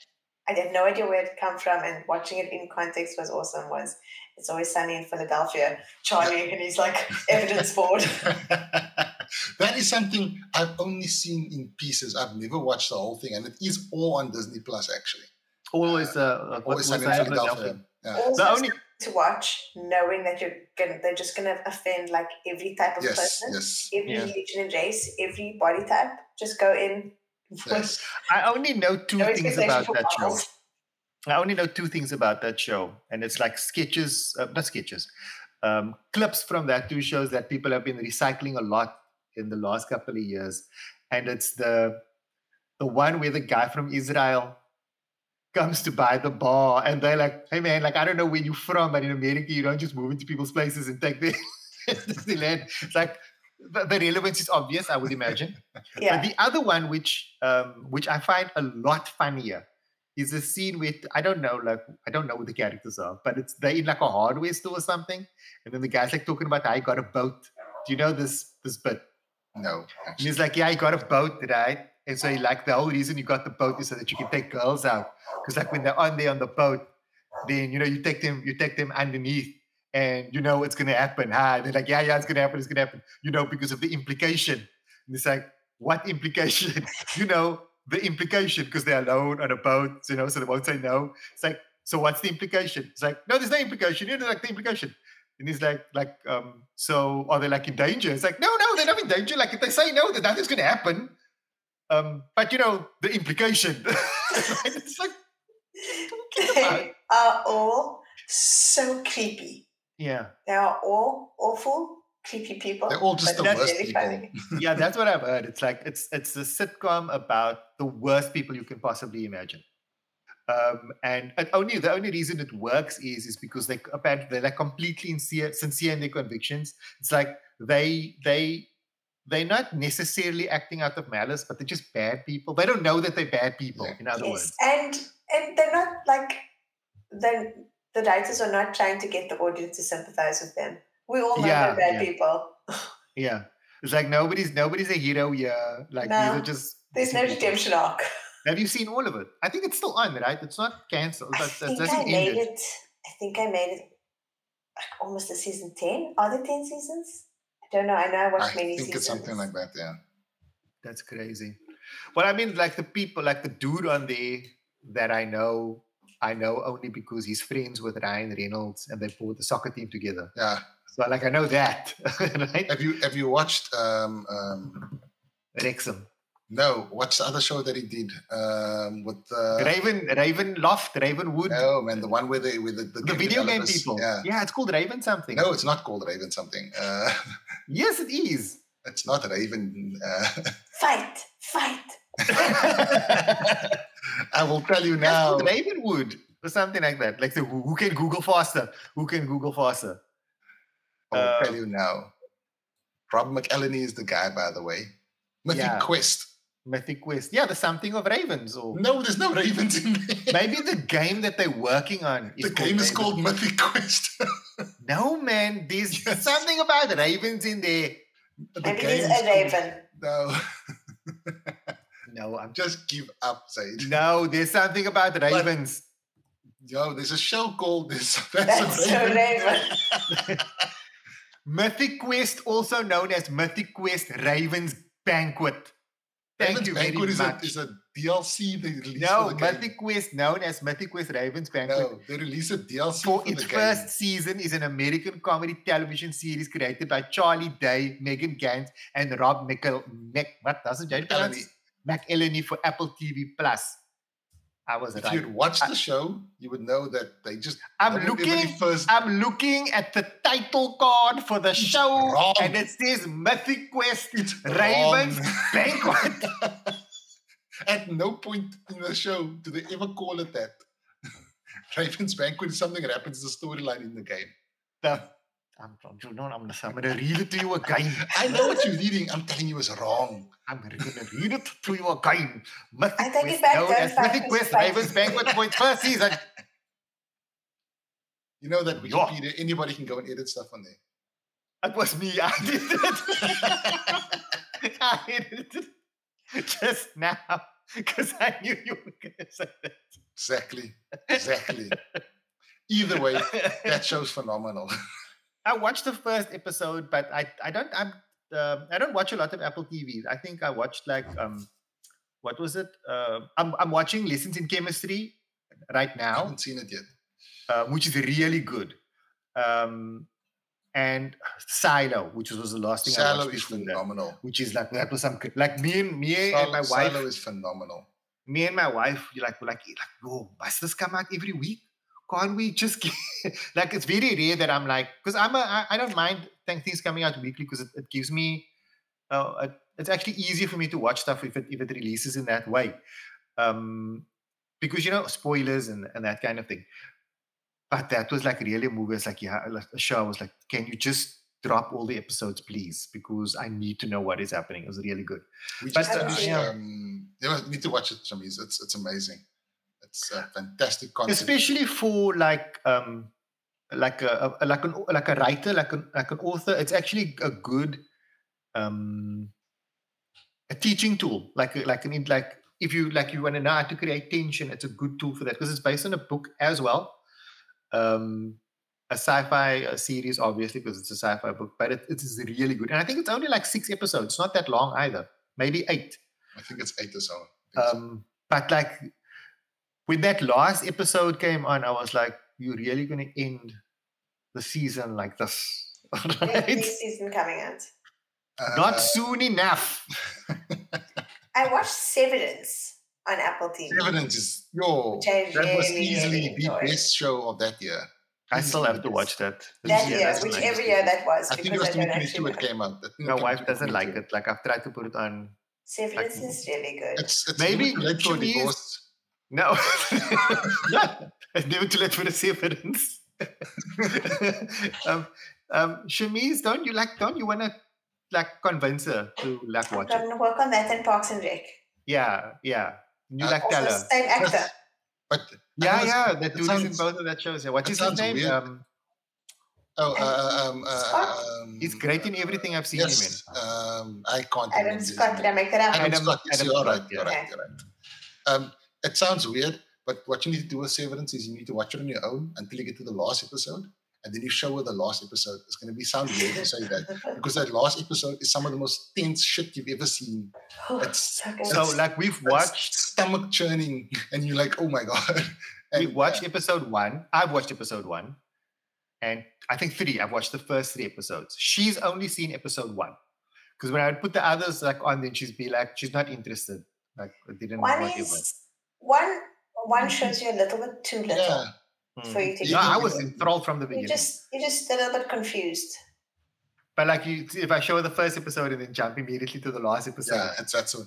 I had no idea where it come from, and watching it in context was awesome. Was it's always sunny in Philadelphia, Charlie, and he's like evidence board. that is something I've only seen in pieces. I've never watched the whole thing, and it is all on Disney Plus actually. always uh, like, what Always was Sunny in I- Philadelphia. Yeah. Also, The only to watch knowing that you're gonna they're just gonna offend like every type of Yes, person, yes, every Yeah. religion and race, every body type. Just go in. yes. I only know two no things about that show. I only know two things about that show, and it's like sketches, uh, not sketches, um, clips from that two shows that people have been recycling a lot in the last couple of years, and it's the the one where the guy from Israel comes to buy the bar, and they're like, "Hey man, like I don't know where you're from, but in America you don't just move into people's places and take their Disneyland." It's like the, the relevance is obvious, I would imagine. Yeah. But the other one, which um, which I find a lot funnier, is a scene with I don't know, like I don't know what the characters are, but it's they in like a hardware store or something, and then the guy's like talking about I got a boat. Do you know this this bit? No, And he's like, yeah, I got a boat, right? And so he like the whole reason you got the boat is so that you can take girls out, because like when they're on there on the boat, then you know you take them you take them underneath. And you know what's gonna happen. Hi. They're like, yeah, yeah, it's gonna happen, it's gonna happen. You know, because of the implication. And it's like, what implication? you know, the implication because they're alone on a boat, you know, so they won't say no. It's like, so what's the implication? It's like, no, there's no implication. You know, like the implication. And he's like, like, um, so are they like in danger? It's like, no, no, they're not in danger. Like if they say no, then nothing's gonna happen. Um, but you know, the implication. it's like, they are all so creepy. yeah. They are all awful, creepy people. They're all just but the worst really people. funny. yeah, that's what I've heard. It's like it's it's a sitcom about the worst people you can possibly imagine. Um, and, and only the only reason it works is is because they apparently they're like completely sincere, sincere in their convictions. It's like they they they're not necessarily acting out of malice, but they're just bad people. They don't know that they're bad people. In other yes. words, And and they're not like the the writers are not trying to get the audience to sympathize with them. We all know Yeah, they're bad yeah. people. yeah, it's like nobody's nobody's a hero Yeah. Like these are just There's no redemption arc. Have you seen all of it? I think it's still on, right? It's not cancelled. I think I made it. it. I think I made it like almost to season ten. Are there ten seasons? I don't know. I know I I watched many think seasons. it's something like that. Yeah. That's crazy. Well, I mean, like the people, like the dude on there that I know, I know only because he's friends with Ryan Reynolds and they put the soccer team together. Yeah. So, like, I know that, right? Have you have you watched um um Wrexham, no, what's the other show that he did? Um with uh Raven, Raven Loft, Ravenwood, no man, the one where they with the, the, the video game people. Yeah. yeah, it's called Raven something. No, it's not called Raven something. Uh Yes, it is. it's not Raven uh Fight, fight. I will tell you now. called Ravenwood or something like that. Like, the, who, who can Google faster? Who can Google faster? I will Uh, tell you now. Rob McElhenney is the guy, by the way. Mythic Yeah. Quest. Mythic Quest. Yeah, there's something of Ravens or No, there's no ravens in there. maybe the game that they're working on is the game is Raven. called Mythic Quest. No, man, there's Yes. something about ravens in there. The Maybe game he's is a called- raven. No, No, I'm just give up, Zaid. no. There's something about ravens. Yo, there's a show called this. That's, That's a so raven. Mythic Quest, also known as Mythic Quest Ravens Banquet. Thank Raven's you very Banquet is a, much. is a DLC they released no, for the game. Mythic Quest, known as Mythic Quest Ravens Banquet. No, they released a DLC For for, its the game. first season is an American comedy television series created by Charlie Day, Megan Ganz, and Rob Michael Mc, what does it Jane pronounce? McElhenney. McElhenney for Apple TV Plus. I was If right. you'd watched I- the show, you would know that they just. I'm looking. First, I'm looking at the title card for the show, wrong. and it says Mythic Quest it's Ravens wrong. Banquet. At no point in the show do they ever call it that. Ravens Banquet is something that happens in the storyline in the game. The- I'm, I'm, you know, I'm, I'm going to read it to you again. I know what you're reading. I'm telling you it's wrong. I'm going to read it to you again. Mythic I take it Quest, back, known don't as fight Mythic me, Quest fight Ravens me. Banquet for its first season. You know that Yeah. Wikipedia, anybody can go and edit stuff on there. It was me. I did it. I edited it just now because I knew you were going to say Exactly. Exactly. Either way, that. that show's phenomenal. I watched the first episode, but I I don't I'm um I don't watch a lot of Apple TV. I think I watched like um what was it? Uh, I'm I'm watching Lessons in Chemistry right I now, haven't seen it yet. uh, which is really good. Um, and Silo, which was the last thing I Shallow watched is before that, phenomenal. which is like that was some like me and me and my wife. Silo is phenomenal. me and my wife, you like, we're like, like, whoa, must this come out every week? Can't we just get, like, it's very rare that I'm like, because I'm a, I, I don't mind th- things coming out weekly because it, it gives me, uh, it, it's actually easier for me to watch stuff if it, if it releases in that way. Um, because, you know, spoilers and, and that kind of thing. But that was like really a movie. It's like, yeah, like a show. I was like, can you just drop all the episodes, please? Because I need to know what is happening. It was really good. We But, just uh, yeah. Um, you need to watch it, Shameez. It's it's amazing. It's a fantastic concept. especially for like um like a, a like an like a writer like an like an author it's actually a good um a teaching tool like a- like an like if you like you want to know how to create tension it's a good tool for that because it's based on a book as well um a sci-fi uh series obviously because it's a sci-fi book but it, it is really good and i think it's only like six episodes it's not that long either maybe eight I think it's eight or so. I so. um, but like when that last episode came on, I was like, "You're really going to end the season like this, Next right? season coming out. Not Uh, soon enough." I watched Severance on Apple TV. Evidence is yo. Which I That was easily really the best show of that year. I still have to watch best. that. That Yeah, year, that's whichever nice. year that was, I think it was I don't 2022 actually it came out. My wife doesn't like it. Like I've tried to put it on. Severance is really good. It's, it's Maybe never too late for Shameez- divorce. No, no, it's never too late for the severance. um, um, Shameez, don't you like? Don't you want to like convince her to like watch I'm going to work on that in Parks and Rec. Yeah, yeah. You Uh, like tell Also, her. same actor. Yes. But Yeah, yeah. The that dude is in both of that shows. Yeah. What's his his name? weird. Um, Oh, uh, um, uh, um, he's great in everything I've seen him in. Yes, um, I can't Adam remember his Scott, did I make that up? Adam, Adam- Scott. Yes, Adam you're Scott, right. yeah. You're right. You're right. Um, it sounds weird, but what you need to do with Severance is you need to watch it on your own until you get to the last episode, and then you show her the last episode. It's going to be sound weird to say that because that last episode is some of the most tense shit you've ever seen. Oh, it's- so good. So like we've watched stomach churning, and you're like, oh my god. we And, watched yeah, episode one. I've watched episode one. And I think three. I've watched the first three episodes. She's only seen episode one. Because when I would put the others like on, then she'd be like, she's not interested. Like I didn't one whatever. is one. One shows you a little bit too little. yeah. Mm. for you to No, I was enthralled from the beginning. You're beginning. just you're just a little bit confused. But like you, if I show the first episode and then jump immediately to the last episode, Yeah, it's that's so.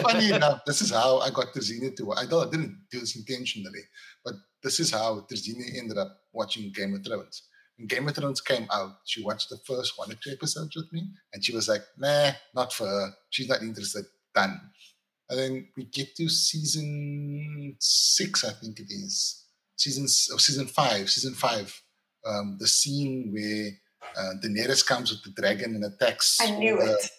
Funny enough, this is how I got Terzina to. I thought I didn't do this intentionally, but this is how Terzina ended up watching Game of Thrones. When Game of Thrones came out, she watched the first one or two episodes with me, and she was like, "Nah, not for her. She's not interested." Done. And then we get to season six, I think it is. Season oh, season five. Season five. Um, the scene where uh, Daenerys comes with the dragon and attacks. I knew the- it.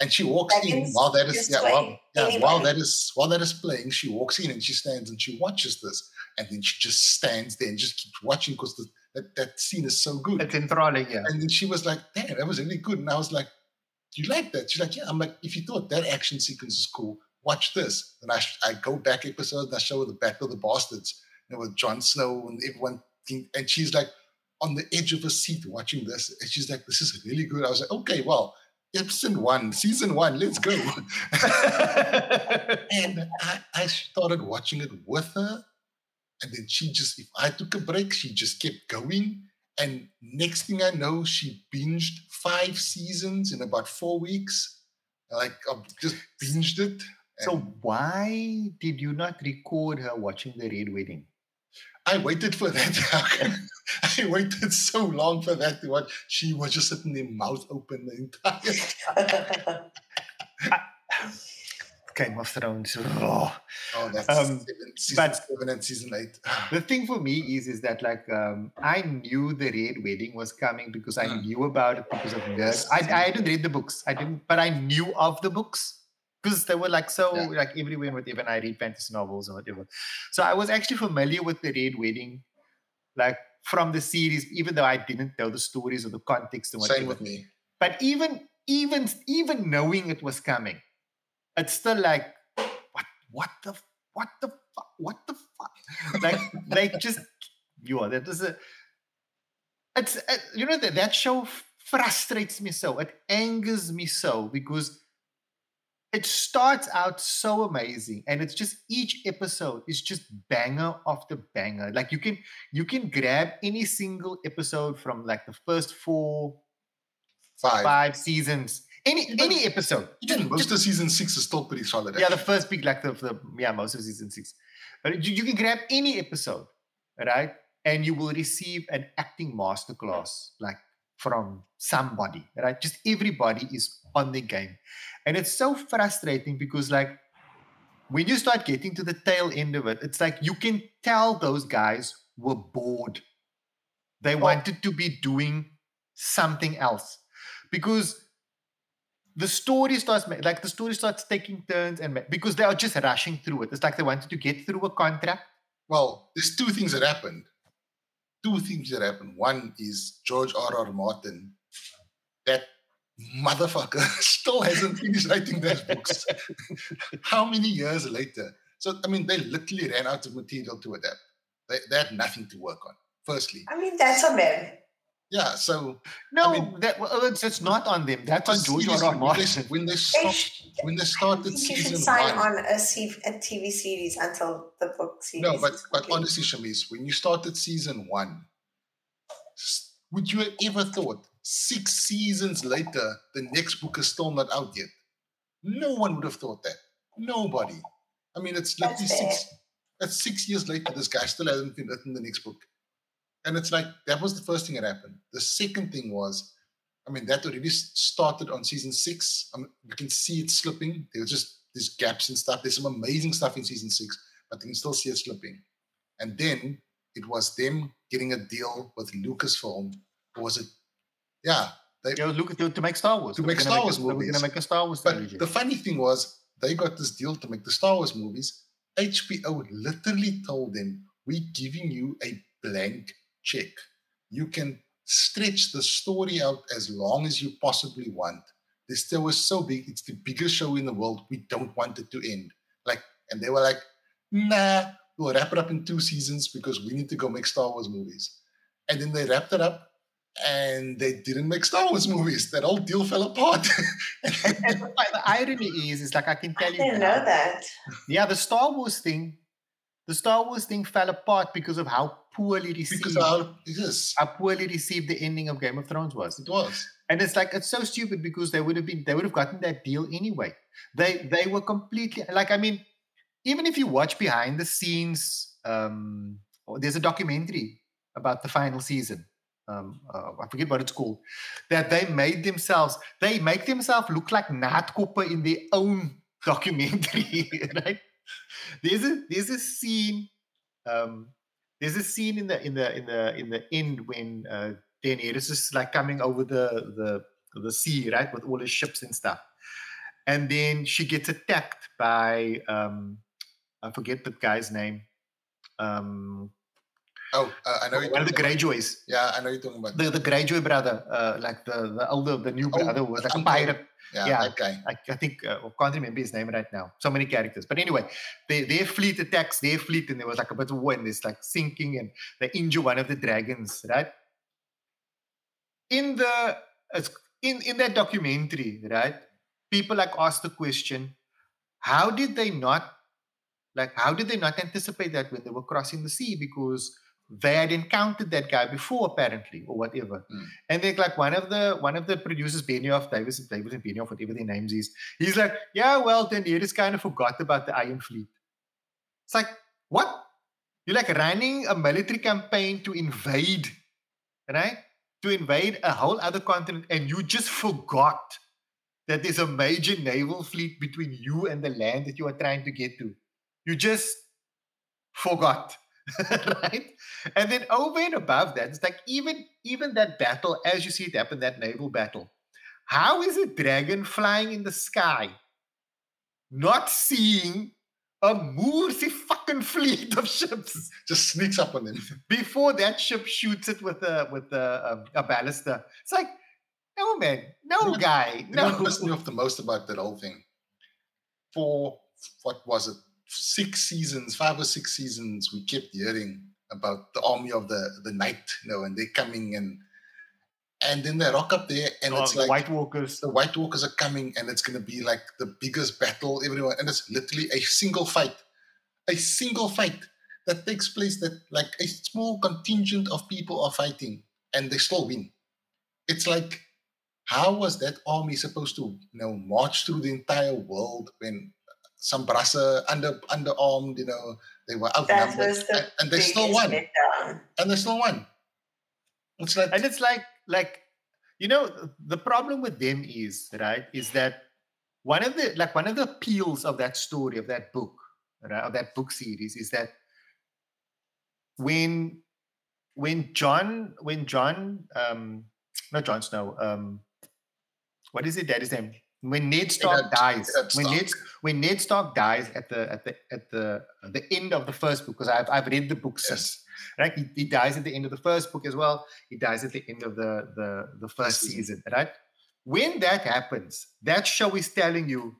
and she walks in Dragons while that is yeah, while, yeah while that is while that is playing she walks in and she stands and she watches this and then she just stands there and just keeps watching because that, that scene is so good it's enthralling. Yeah. and then she was like damn that was really good and i was like you like that she's like yeah i'm like if you thought that action sequence is cool watch this and i, I go back episodes and i show her the battle of the bastards you know with Jon snow and everyone think- and she's like on the edge of her seat watching this and she's like this is really good i was like okay well episode one season one let's go and I, I started watching it with her. And then she just, if I took a break, she just kept going. And next thing I know, she binged five seasons in about four weeks. Like, I just binged it. So why did you not record her watching the Red Wedding? I waited for that. I waited so long for that to watch. She was just sitting there, mouth open the entire time. Game of Thrones. Oh. Oh, that's Um, seven, season but- seven and season eight. The thing for me is, is that like um, I knew the Red Wedding was coming because I Mm. knew about it because of. Yes. I, I hadn't read the books. I didn't, but I knew of the books because they were like so Yeah. like everywhere. And I read fantasy novels and whatever. So I was actually familiar with the Red Wedding, like from the series, even though I didn't know the stories or the context and whatever. Same with me. But even even even knowing it was coming, it's still like what what the what the fuck what the fuck like like just yo that is a it's uh, you know that that show frustrates me so. It angers me so because it starts out so amazing and it's just each episode is just banger after banger. Like you can you can grab any single episode from like the first four Five. five seasons. Any Even- any episode. Even Just- most just- of season six is still pretty solid. yeah the first big like the, the yeah most of season six. But you, you can grab any episode right? And you will receive an acting masterclass like from somebody right? Just everybody is on the game. And it's so frustrating because like when you start getting to the tail end of it it's like you can tell those guys were bored. They oh. wanted to be doing something else. Because the story starts like the story starts taking turns and because they are just rushing through it. It's like they wanted to get through a contract. Well, there's two things that happened. Two things that happened. One is George R. R. Martin, that motherfucker still hasn't finished writing those books. How many years later? So, I mean, they literally ran out of material to adapt. They, they had nothing to work on, firstly. I mean, that's a them. Yeah, so no mean- that it's, it's not on them that's on george R. R. when they, Martin when they stopped, when they I started think you should season sign one, on a, TV series until the book series. No, but but complete. honestly, Shameez, when you started season one, would you have ever thought six seasons later the next book is still not out yet? No one would have thought that. Nobody. I mean, it's literally That's six. That's six years later. This guy still hasn't been written the next book, and it's like that was the first thing that happened. The second thing was, I mean, that already started on season six. I mean, you can see it slipping. There was just these gaps and stuff. There's some amazing stuff in season six but you can still see it slipping. And then it was them getting a deal with Lucasfilm, or was it? Yeah, they, know, look to, to make star wars To were make Star Wars a, movies. gonna make a star wars but trilogy. the funny thing was they got this deal to make the Star Wars movies. HBO literally told them, "We're giving you a blank check. You can stretch the story out as long as you possibly want. This show was so big; it's the biggest show in the world. We don't want it to end." Like, and they were like, "Nah, we'll wrap it up in two seasons because we need to go make Star Wars movies." And then they wrapped it up, and they didn't make Star Wars movies. That whole deal fell apart. and, and the, the irony is is like i can I tell you didn't now, know that. yeah the star wars thing the star wars thing fell apart because of how poorly received because how is. how poorly received the ending of game of thrones was It was. And it's like it's so stupid because they would have been they would have gotten that deal anyway. They they were completely like I mean, even if you watch behind the scenes, um, there's a documentary about the final season. Um, uh, I forget what it's called. That they made themselves they make themselves look like Nat Cooper in their own documentary, right? There's a there's a scene. Um, there's a scene in the in the in the in the end when uh, Daenerys is like coming over the the the sea, right, with all his ships and stuff, and then she gets attacked by um, I forget the guy's name, um, Oh, uh, I know one of the Greyjoys, Yeah, I know you're talking about. the the Greyjoy brother, uh, like the the older the new Oh, brother was like a pirate. Yeah, yeah. guy. I, I think uh, I can't remember his name right now. So many characters, but anyway, they, their fleet attacks their fleet, and there was like a bit of war, and it's like sinking, and they injure one of the dragons, right? In the in in that documentary, right? People like ask the question, how did they not like how did they not anticipate that when they were crossing the sea because they had encountered that guy before apparently or whatever. Mm. and then like one of the one of the producers benioff davis davis and benioff whatever their names is he's like yeah well daenerys kind of forgot about the iron fleet. It's like what? You're like running a military campaign to invade right? To invade a whole other continent and you just forgot that there's a major naval fleet between you and the land that you are trying to get to. You just forgot right and then over and above that it's like even even that battle as you see it happen that naval battle how is a dragon flying in the sky not seeing a moosey fucking fleet of ships Just sneaks up on them. before that ship shoots it with a with a, um, a ballista it's like no man no guy You know no what pissed me off the most about that whole thing? For what was it? Six seasons, five or six seasons, we kept hearing about the army of the the night, you know, and they're coming and and then they rock up there and Oh, it's the like White Walkers. the White Walkers are coming and it's going to be like the biggest battle everyone and it's literally a single fight a single fight that takes place that like a small contingent of people are fighting and they still win it's like how was that army supposed to you know march through the entire world when some brassa under underarmed you know they were outnumbered the and, and they still won. letdown. and they still won. It's like and it's like like you know the problem with them is right is that one of the like one of the appeals of that story of that book right of that book series is that when when jon when jon um not jon snow um what is it that is name when ned stark Ned- dies when ned when ned stark dies at the at the at the the end of the first book because i've, I've read the book since right? He, he dies at the end of the first book as well. He dies at the end of the the, the first season. season, right? When that happens, that show is telling you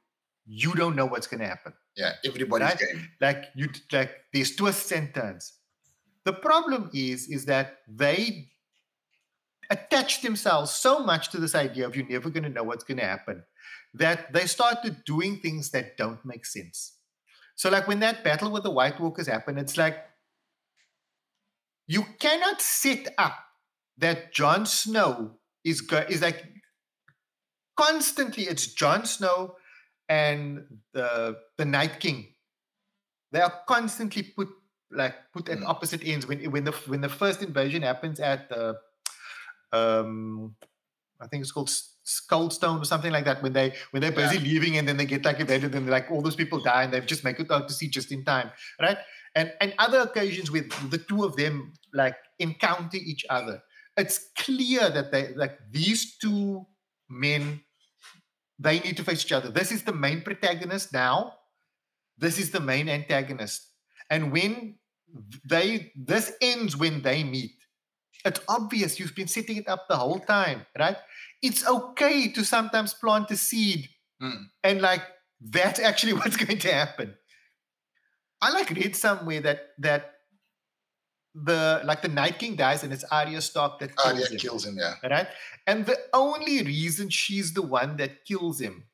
you don't know what's going to happen. yeah everybody's Right? game Like you, like there's twists and turns. The problem is, is that they attach themselves so much to this idea of you're never going to know what's going to happen that they started doing things that don't make sense. So, like when that battle with the White Walkers happened, it's like you cannot set up that Jon Snow is go- is like constantly. It's Jon Snow and the the Night King. They are constantly put like put at Mm. opposite ends. When when the when the first invasion happens at the um, I think it's called S- Stone or something like that. When they when they're busy leaving and then they get like invaded and like all those people die and they just make it out to sea just in time, right? And and other occasions with the two of them like encounter each other, it's clear that they like these two men they need to face each other. This is the main protagonist now. This is the main antagonist. And when they this ends when they meet, it's obvious you've been setting it up the whole time, right? It's okay to sometimes plant a seed Mm. and like that's actually what's going to happen. I like read somewhere that that the like the Night King dies and it's Arya Stark that kills Arya him kills him yeah right? And the only reason she's the one that kills him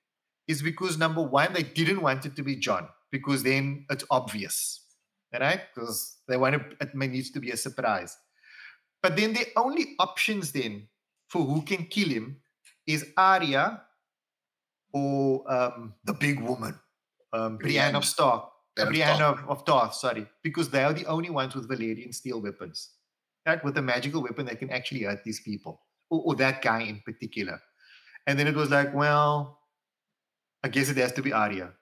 is because number one, they didn't want it to be Jon because then it's obvious, right? Because they want to, it may needs to be a surprise. But then the only options then for who can kill him is Arya or um, the big woman, um, Brienne of Stark, Brienne of Tarth. of, of Tarth, sorry, because they are the only ones with Valyrian steel weapons, right? With a magical weapon that can actually hurt these people, or, or that guy in particular. And then it was like, well, I guess it has to be Arya.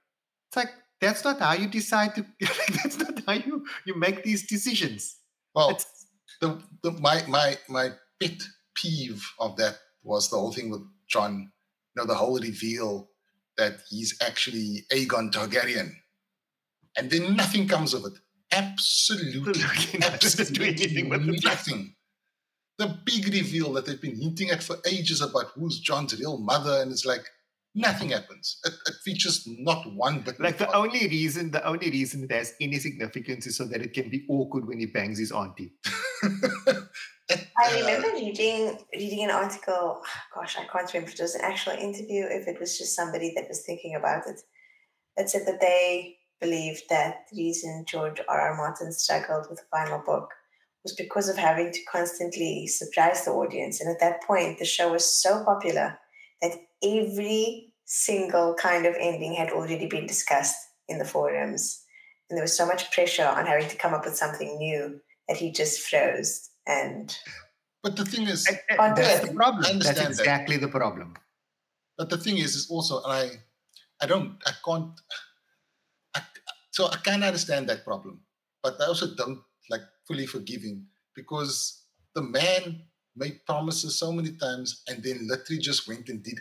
It's like that's not how you decide to. that's not how you you make these decisions. well It's the, the my my my pet peeve of that was the whole thing with Jon, you know, the whole reveal that he's actually Aegon Targaryen, and then nothing comes of it. Absolutely, Absolutely. Do anything with the nothing. The big reveal that they've been hinting at for ages about who's Jon's real mother, and it's like nothing happens. It, it features not one but like the only reason the only reason it has any significance is so that it can be awkward when he bangs his auntie. I uh, remember reading reading an article. Gosh, I can't remember if it was an actual interview, if it was just somebody that was thinking about it. That said that they believed that the reason George R. R. Martin struggled with the final book was because of having to constantly surprise the audience. And at that point, the show was so popular that every single kind of ending had already been discussed in the forums. And there was so much pressure on having to come up with something new that he just froze. And but the thing is, And- and that's the problem. That's understand that. exactly the problem. But the thing is, is also I, I don't, I can't, I, so I can understand that problem, but I also don't like fully forgive him because the man made promises so many times and then literally just went and did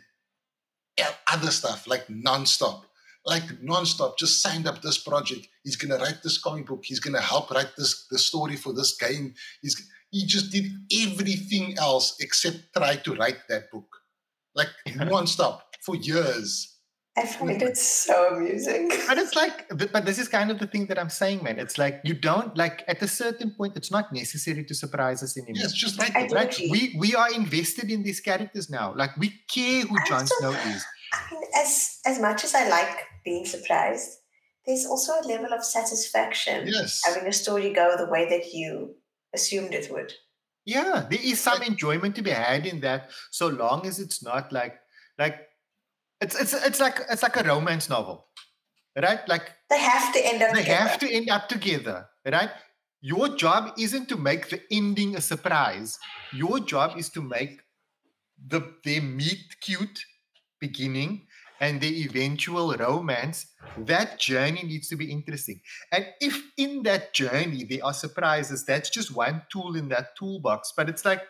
other stuff like nonstop, like nonstop. Just signed up this project. He's gonna write this comic book. He's gonna help write this the story for this game. He's he just did everything else except try to write that book like nonstop for years. I find it so amusing. But it's like, but this is kind of the thing that I'm saying, man. It's like you don't like at a certain point. It's not necessary to surprise us anymore. Yes, just like that. Right? agree. We we are invested in these characters now. Like we care who I Jon Snow is. I mean, as as much as I like being surprised, there's also a level of satisfaction Yes. having a story go the way that you assumed it would. Yeah, there is some enjoyment to be had in that, so long as it's not like like it's it's it's like it's like a romance novel, right? Like They have to end up they together. have to end up together, right? Your job isn't to make the ending a surprise. Your job is to make the their meet cute beginning and the eventual romance. That journey needs to be interesting. And if in that journey there are surprises, that's just one tool in that toolbox. But it's like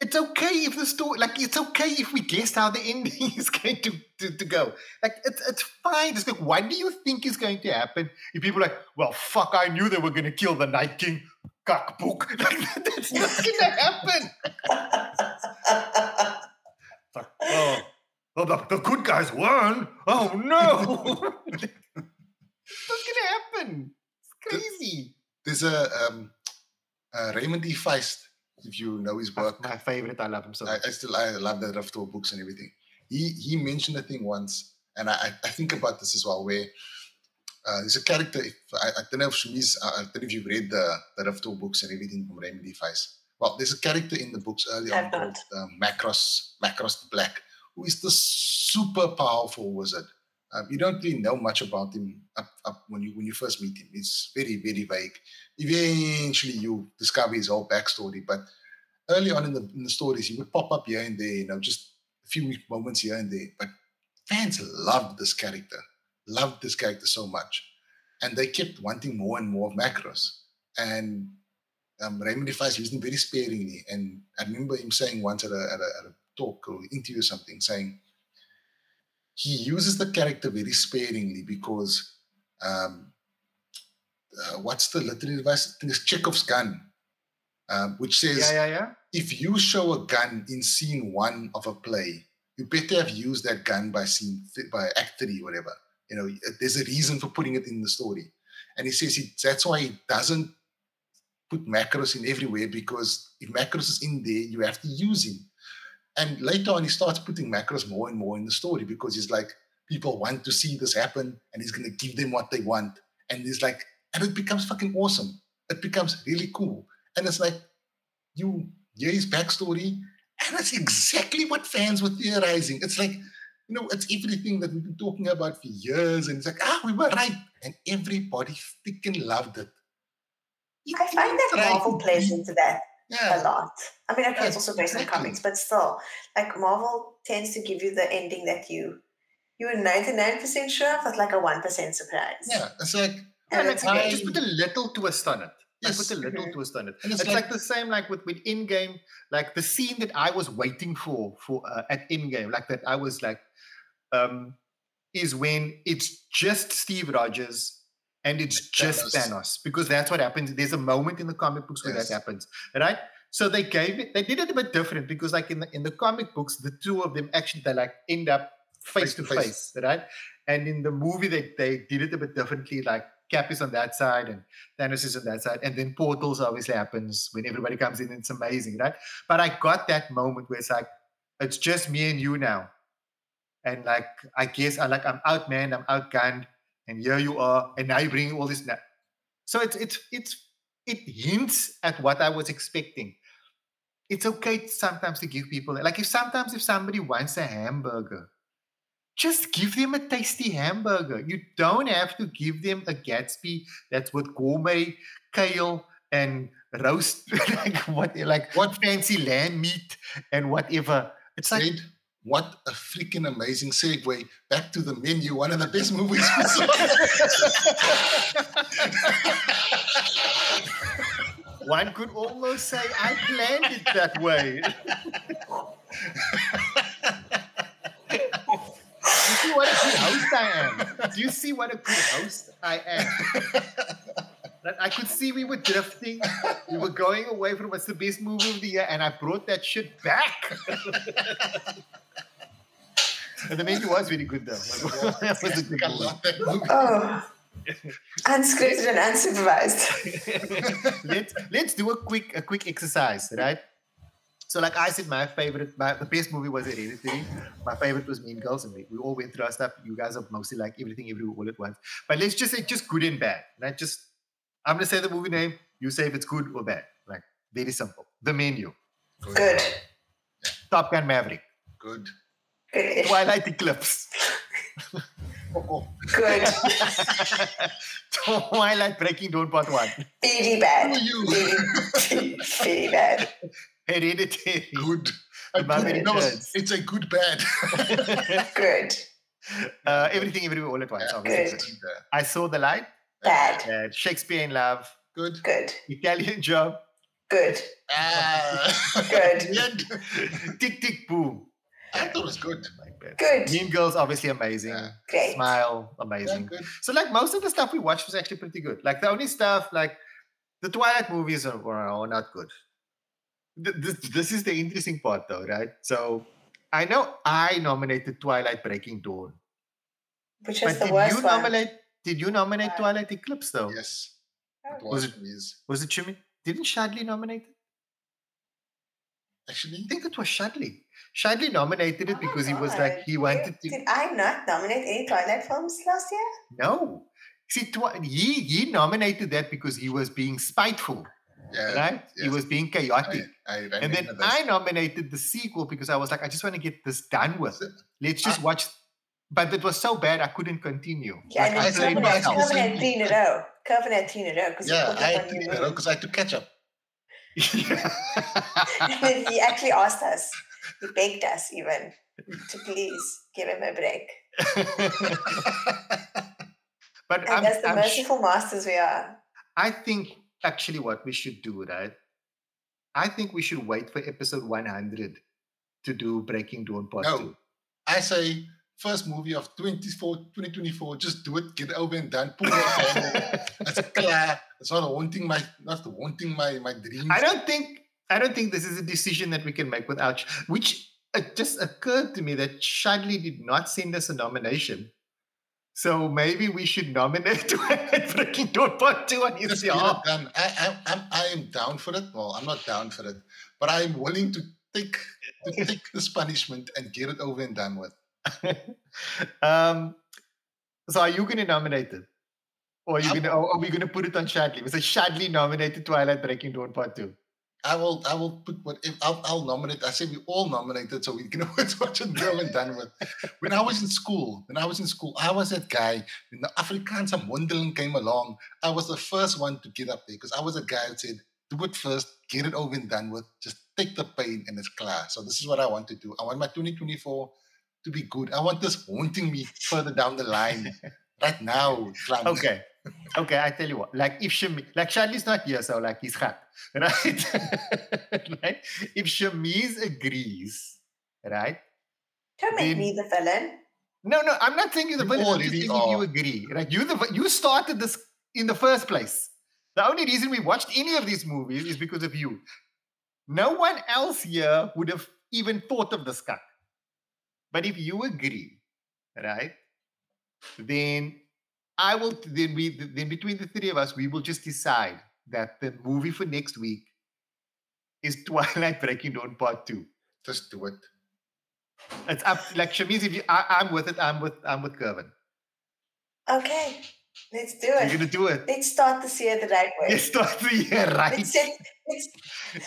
it's okay if the story like it's okay if we guessed how the ending is going to, to, to go. Like it's it's fine. It's like what do you think is going to happen if people are like, well fuck, I knew they were gonna kill the Night King cockbook. Like that's not gonna happen. It's like, oh, well, the, the good guys won. Oh no. What's gonna happen? It's crazy. There's a um, uh, Raymond E. Feist, if you know his work. My favorite. I love him so I. I still I love the Riftwar books and everything. He he mentioned a thing once, and I, I, I think about this as well, where uh, there's a character. If, I, I don't know if Shameez, uh, I don't know if you've read the the Riftwar books and everything from Raymond E. Feist. Well, there's a character in the books early on I've called not. um, Macros Macros the Black, who is the super powerful wizard. Um, you don't really know much about him up, up when you when you first meet him. It's very very vague. Eventually, you discover his whole backstory, but early on in the in the stories, he would pop up here and there, you know, just a few moments here and there. But fans loved this character, loved this character so much, and they kept wanting more and more of Macros. And um, Raymond Defies used him very sparingly. And I remember him saying once at a, at a, at a talk or interview or something, saying he uses the character very sparingly because um, uh, what's the literary device? I think it's Chekhov's gun, um, which says Yeah, yeah, yeah. if you show a gun in scene one of a play, you better have used that gun by scene th- by act three, whatever. You know, there's a reason for putting it in the story, and he says he, that's why he doesn't put Macros in everywhere because if Macros is in there, you have to use him. And later on, he starts putting Macros more and more in the story because he's like, people want to see this happen, and he's going to give them what they want, and he's like, and it becomes fucking awesome. It becomes really cool, and it's like you hear his backstory, and it's exactly what fans were theorizing. It's like, you know, it's everything that we've been talking about for years, and it's like, ah, we were right, and everybody freaking loved it. You I find that. Marvel plays into that a lot. I mean, okay, Yeah, it's also based on comics, but still, like Marvel tends to give you the ending that you you were ninety nine percent sure of, with like a one percent surprise. yeah. It's like, Yeah, And it's okay, just put a little twist on it. Like Yes. put a little Mhm. twist on it. And It's, it's like, like- the same like with with Endgame, like the scene that I was waiting for for uh, at Endgame, like that I was like, um, is when it's just Steve Rogers and it's just Thanos. Thanos because that's what happens. There's a moment in the comic books where Yes. that happens, right? So they gave it. They did it a bit different because, like in the in the comic books, the two of them actually they like end up face Face to face, right? And in the movie, they they did it a bit differently. Like Cap is on that side and Thanos is on that side, and then portals obviously happens when everybody comes in. It's amazing, right? But I got that moment where it's like it's just me and you now, and like I guess I like I'm outmanned, I'm outgunned, and here you are, and now you're bringing all this. Na- so it's it's it's it hints at what I was expecting. It's okay sometimes to give people like if sometimes if somebody wants a hamburger, just give them a tasty hamburger. You don't have to give them a Gatsby that's with gourmet kale and roast like what like what fancy lamb meat and whatever. It's like what a freaking amazing segue back to the menu. One of the best movies we saw. one could almost say I planned it that way. Do you see what a good host I am? Do you see what a good host I am? That I could see we were drifting. We were going away from what's the best movie of the year, and I brought that shit back. And the menu was really good though. that was a good movie. movie. Oh, unscripted and unsupervised. let's let's do a quick a quick exercise, right? So, like I said, my favorite, my, the best movie was Hereditary. My favorite was Mean Girls, and we, we all went through our stuff. You guys are mostly like everything, everywhere, all at once. But let's just say just good and bad, right? Just I'm gonna say the movie name. You say if it's good or bad. Like very simple. The menu: Good. Top Gun Maverick, Good. Good. Twilight Eclipse, Oh, Good. Twilight Breaking Dawn Part One, Very who bad. are you? Very, very bad. Hereditary. Good. The A Maverick good no, it's a good bad. Good. uh, everything, everywhere, all at once. Yeah. Good. I saw the light. Bad. Uh, Shakespeare in Love. Good. Good. Italian Job. Good. Ah. Good. Good. Tick Tick Boom. I thought it was good. Like that. Good. Mean Girls, obviously amazing. Yeah. Great. Smile, Yeah, amazing. good. So like most of the stuff we watched was actually pretty good. Like the only stuff like the Twilight movies are, are not good. This, this is the interesting part though, right? So I know I nominated Twilight Breaking Dawn. Which is But the did worst you one. nominate did you nominate Right. Twilight Eclipse though? Yes. Oh. It Was was, it- for me, Was it Shimi? Didn't Shadley nominate it? Actually, I think it was Shadley. Shadley nominated it Oh because he was like he God. wanted to Did I not nominate any Twilight films last year? No. See, twi- he he nominated that because he was being spiteful, yeah. right? He was being chaotic. I, I and then this. I nominated the sequel because I was like, I just want to get this done with. So- Let's just I- watch. But it was so bad, I couldn't continue. Yeah, Like, and I then said played Kervyn no, had, it's the myself. Kervyn same had three in a row. Kervyn had three in a row because yeah, I put had up to on do new because I had to catch up. And then he actually asked us, he begged us even to please give him a break. but And I'm, as the I'm sh- merciful masters we are, I think actually what we should do, right? I think we should wait for episode 100 to do Breaking Dawn Part No. 2. I say first movie of 24, 2024, just do it, get it over and done. Pull camera. That's clear. It's not haunting my not haunting my my dreams. I don't think I don't think this is a decision that we can make without which it just occurred to me that Shadley did not send us a nomination. So maybe we should nominate Breaking Dawn Part 2 on his behalf. I, I, I'm, I am down for it. Well, I'm not down for it, but I'm willing to take to take this punishment and get it over and done with. um, so are you going to nominate it? Or are, you gonna, or are we going to put it on Shadley? Was it Shadley nominated Twilight Breaking Dawn Part 2? I will I will put what if I'll, I'll nominate. I say we all nominated, so we can always watch it go and done with. When I was in school, when I was in school, I was that guy. When the Afrikaanse Mondeling came along, I was the first one to get up there because I was a guy that said, "Do it first, get it over and done with. Just take the pain and it's clear." So this is what I want to do. I want my 2024 to be good. I want this haunting me further down the line. right now, Clan. Okay. Okay, I tell you what. Like if Shami, like Shadley's not here, so like he's hot, right? right? If Shameez agrees, right? don't make Then- me the villain. No, no, I'm not saying you're the villain. I'm just already saying if you agree. Right? You the you started this in the first place. The only reason we watched any of these movies is because of you. No one else here would have even thought of this cut. But if you agree, right, then I will then we then between the three of us, we will just decide that the movie for next week is Twilight Breaking Dawn Part Two. Just do it. It's up like Shameez, if you I, I'm with it, I'm with I'm with Kervyn. Okay, let's do it. You're gonna do it. Let's start this year the right way. Let's start the year right. Let's set, let's,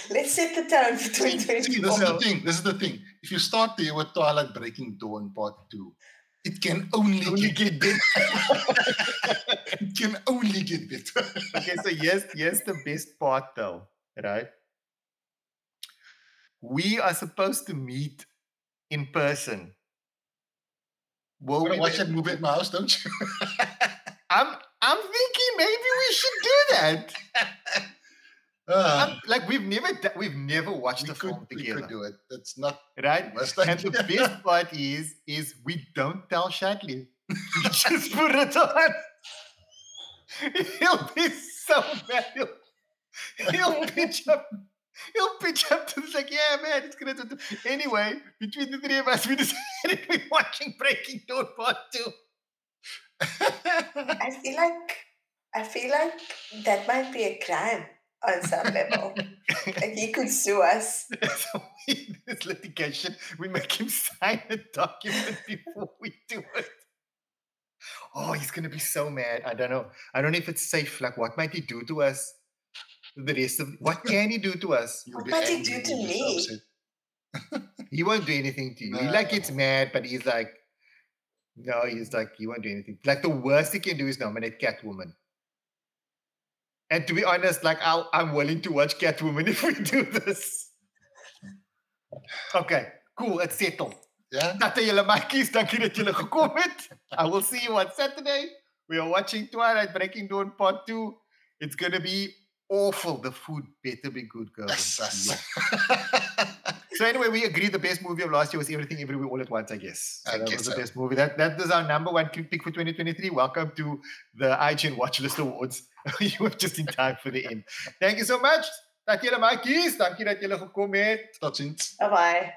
let's set the tone for See, see, this is the thing. This is the thing. If you start there with Twilight Breaking Dawn Part Two, it can only, Only get, get better. it can only get better. okay, so yes, yes, the best part though, right? We are supposed to meet in person. Will Wanna we watch that movie at my house, don't you? I'm I'm thinking maybe we should do that. Uh, I'm- like we've never we've never watched we, a could, film we together, could do it. That's not right? And the best part is is we don't tell Shadley. We just put it on. He'll be so mad. He'll, he'll pitch up. He'll pitch up to this like, yeah, man, it's gonna do. Anyway, between the three of us, we decided we're watching Breaking Dawn Part Two. I feel like I feel like that might be a crime on some level. like he could sue us. this litigation, we make him sign a document before we do it. Oh, he's gonna be so mad. I don't know. I don't know if it's safe. Like, what might he do to us? The rest of what can he do to us? You'll What might he do to when you're so me? He won't do anything to you. He like gets mad, but he's like, no, he's like, he won't do anything. Like the worst he can do is nominate Catwoman. And to be honest, like I'll, I'm willing to watch Catwoman if we do this. Okay, cool. It's settled. Yeah. Tatte julle maatjies, dankie dat julle gekom het. I will see you on Saturday. We are watching Twilight Breaking Dawn Part 2. It's going to be awful. The food better be good, girls. Yes, yes. Yeah. So anyway, we agreed the best movie of last year was Everything Everywhere All at Once, I guess. So I that guess was the so. best movie. That that is our number one pick for 2023. Welcome to the IGN Watch List Awards. you were just in time for the end. Thank you so much. Dat julle maatjies, dankie dat julle gekom het. Tot ziens. Bye bye.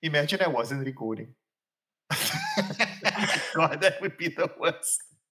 Imagine I wasn't recording. God, that would be the worst.